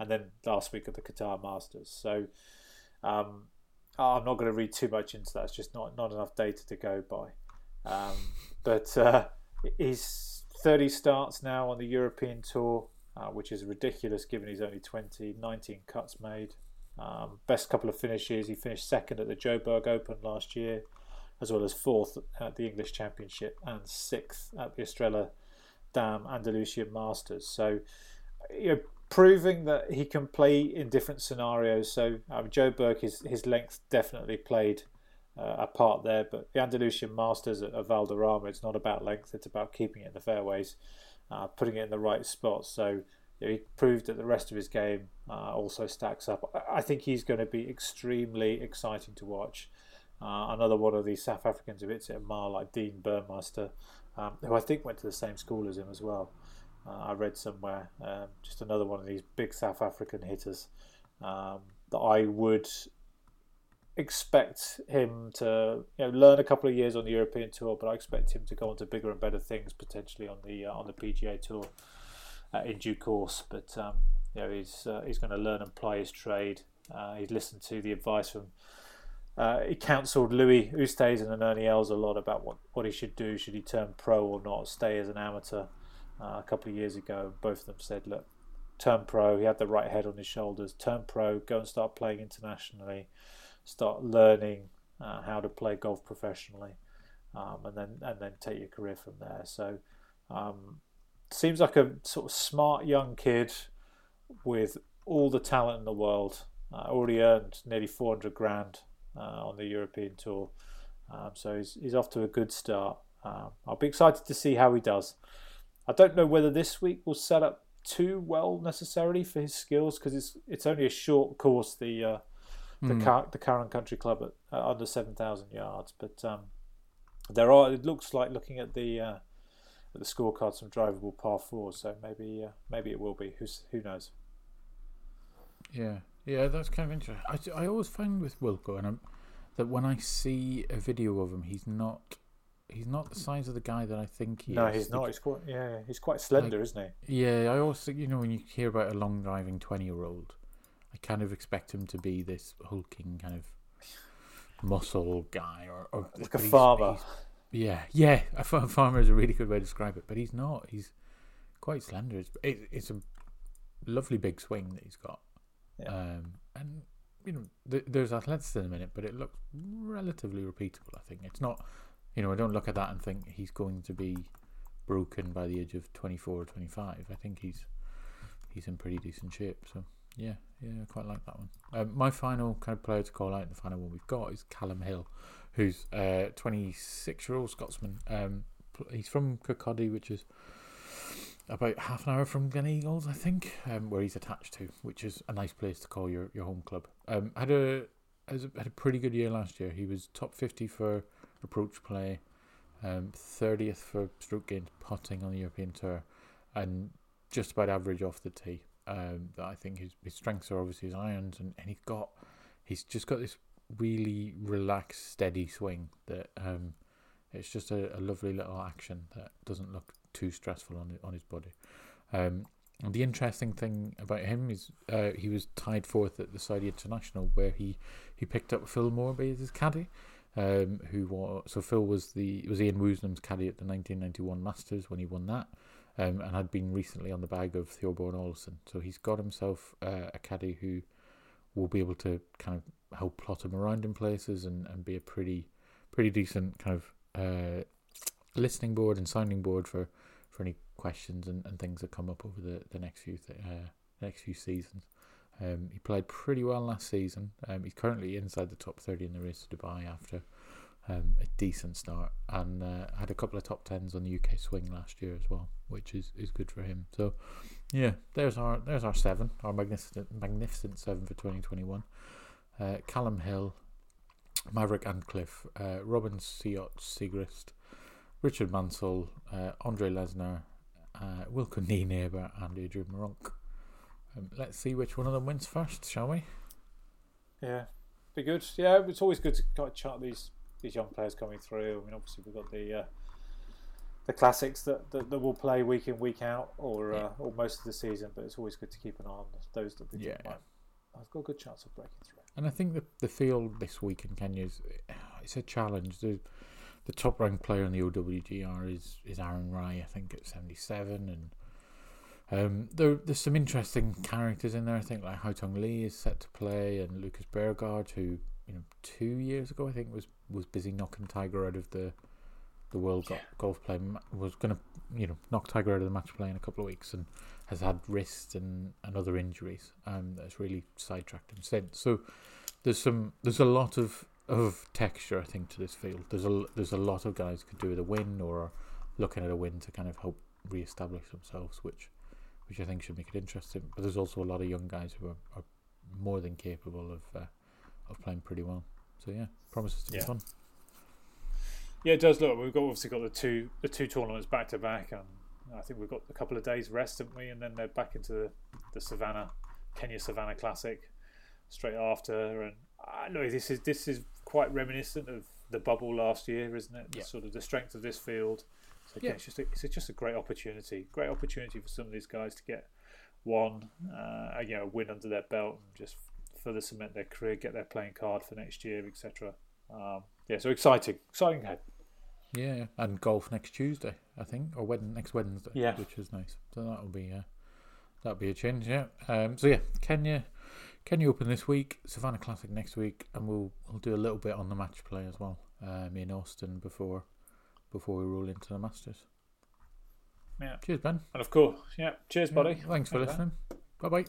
and then last week at the Qatar Masters. So um, I'm not going to read too much into that. It's just not not enough data to go by. Um, but uh, he's 30 starts now on the European Tour, uh, which is ridiculous given he's only 20. 19 cuts made. Um, best couple of finishes. He finished second at the Joburg Open last year, as well as fourth at the English Championship and sixth at the Estrella Damm Andalusian Masters. So, you know, proving that he can play in different scenarios. So um, Joburg, his his length definitely played uh, a part there. But the Andalusian Masters at, at Valderrama, it's not about length; it's about keeping it in the fairways, uh, putting it in the right spots. So you know, he proved that the rest of his game uh, also stacks up. I think he's going to be extremely exciting to watch. Uh, another one of these South Africans who hits it a mile, like Dean Burmester, um, who I think went to the same school as him as well. Uh, I read somewhere um, just another one of these big South African hitters um, that I would expect him to you know learn a couple of years on the European tour, but I expect him to go on to bigger and better things potentially on the uh, on the PGA tour uh, in due course. But um, you know he's uh, he's going to learn and play his trade. Uh, he's listened to the advice from. Uh, he counselled Louis Oosthuizen and Ernie Els a lot about what, what he should do. Should he turn pro or not? Stay as an amateur? uh, a couple of years ago. Both of them said, look, turn pro. He had the right head on his shoulders. Turn pro, go and start playing internationally, start learning uh, how to play golf professionally, um, and then and then take your career from there. So, um, seems like a sort of smart young kid with all the talent in the world. Uh, already earned nearly 400 grand uh, on the European tour. Um, so he's, he's off to a good start. Um, I'll be excited to see how he does. I don't know whether this week will set up too well necessarily for his skills because it's it's only a short course the uh, the Mm. Car- the Country Club at uh, under seven thousand yards, but um, there are it looks like looking at the the scorecard some drivable par fours, so maybe uh, maybe it will be. Who's who knows? Yeah, yeah, that's kind of interesting. I, I always find with Wilco, and I'm, that when I see a video of him, he's not he's not the size of the guy that I think he no, is. he's not. He's quite yeah, he's quite slender, isn't he? Yeah, I always think you know when you hear about a long driving twenty year old, I kind of expect him to be this hulking kind of muscle guy or, or Like a farmer. he's- yeah, yeah, a farmer is a really good way to describe it, but he's not. He's quite slender. It's it, it's a lovely big swing that he's got, Yeah. um, and you know th- there's athleticism in it, but it looks relatively repeatable. I think it's not. You know, I don't look at that and think he's going to be broken by the age of 24 or 25. I think he's he's in pretty decent shape. So yeah, yeah, I quite like that one. Um, my final kind of player to call out, the final one we've got is Calum Hill, who's a 26 year old Scotsman. Um, he's from Kirkcaldy, which is about half an hour from Gleneagles, I think, um, where he's attached to, which is a nice place to call your, your home club. Um, had a had a pretty good year last year. He was top 50 for approach play, um, 30th for stroke gain putting on the European Tour, and just about average off the tee. Um, that I think his, his strengths are obviously his irons, and, and he's got he's just got this really relaxed, steady swing that um, it's just a, a lovely little action that doesn't look too stressful on on his body. Um, the interesting thing about him is uh, he was tied fourth at the Saudi International, where he, he picked up Phil Morbey as his caddy. Um, who was so Phil was the was Ian Woosnam's caddy at the 1991 Masters when he won that, um, and had been recently on the bag of Thorbjorn Olesen. So he's got himself uh, a caddy who will be able to kind of help plot him around in places and, and be a pretty pretty decent kind of uh, listening board and sounding board for, for any questions and, and things that come up over the, the next few th- uh, next few seasons. Um, he played pretty well last season. Um, he's currently inside the top 30 in the race to Dubai after um, a decent start and uh, had a couple of top tens on the UK swing last year as well, which is, is good for him. So, yeah, there's our there's our seven, our magnificent magnificent seven for 2021. Uh, Calum Hill, Maverick Antcliff, uh, Robin Sciot-Siegrist, Richard Mansell, uh, Andre Lesnar, uh, Wilco Nienaber, and Adrian Meronk. Um, let's see which one of them wins first, shall we? Yeah, be good. Yeah, it's always good to kind of chart these these young players coming through. I mean, obviously we've got the uh, the classics that, that, that will play week in week out or uh, or most of the season, but it's always good to keep an eye on those that we think Yeah. might. I've got a good chance of breaking through. And I think the the field this week in Kenya is it's a challenge. The the top ranked player in the OWGR is is Aaron Rai, I think at seventy seven, and um, there there's some interesting characters in there. I think like Haotong Li is set to play, and Lucas Bjerregaard, who you know two years ago I think was was busy knocking Tiger out of the the world go- golf play was going to you know knock Tiger out of the match play in a couple of weeks, and has had wrist and, and other injuries um, that's really sidetracked him since. So there's some there's a lot of, of texture I think to this field. There's a there's a lot of guys could do with a win or are looking at a win to kind of help re-establish themselves, which which I think should make it interesting. But there's also a lot of young guys who are, are more than capable of uh, of playing pretty well. So yeah, promises to be Yeah. fun. Yeah, it does look. We've got, obviously got the two the two tournaments back to back, and I think we've got a couple of days rest, haven't we? And then they're back into the, the Savannah Kenya Savannah Classic straight after. And I know this is this is quite reminiscent of the bubble last year, isn't it? The Yeah. Sort of the strength of this field. So Yeah. yeah, it's just a, it's just a great opportunity, great opportunity for some of these guys to get one, uh, you know, win under their belt and just further cement their career, get their playing card for next year, etc. Um, yeah, so exciting, exciting ahead. Yeah, and golf next Tuesday, I think, or Wed- next Wednesday. Yeah. which is nice. So that'll be uh, that'll be a change. Yeah. Um. So yeah, Kenya, Kenya Open this week, Savannah Classic next week, and we'll we'll do a little bit on the match play as well. Um, in Austin before before we roll into the Masters. Yeah. Cheers, Ben. And of course, yeah. Cheers, buddy. Thanks for listening. Bye bye.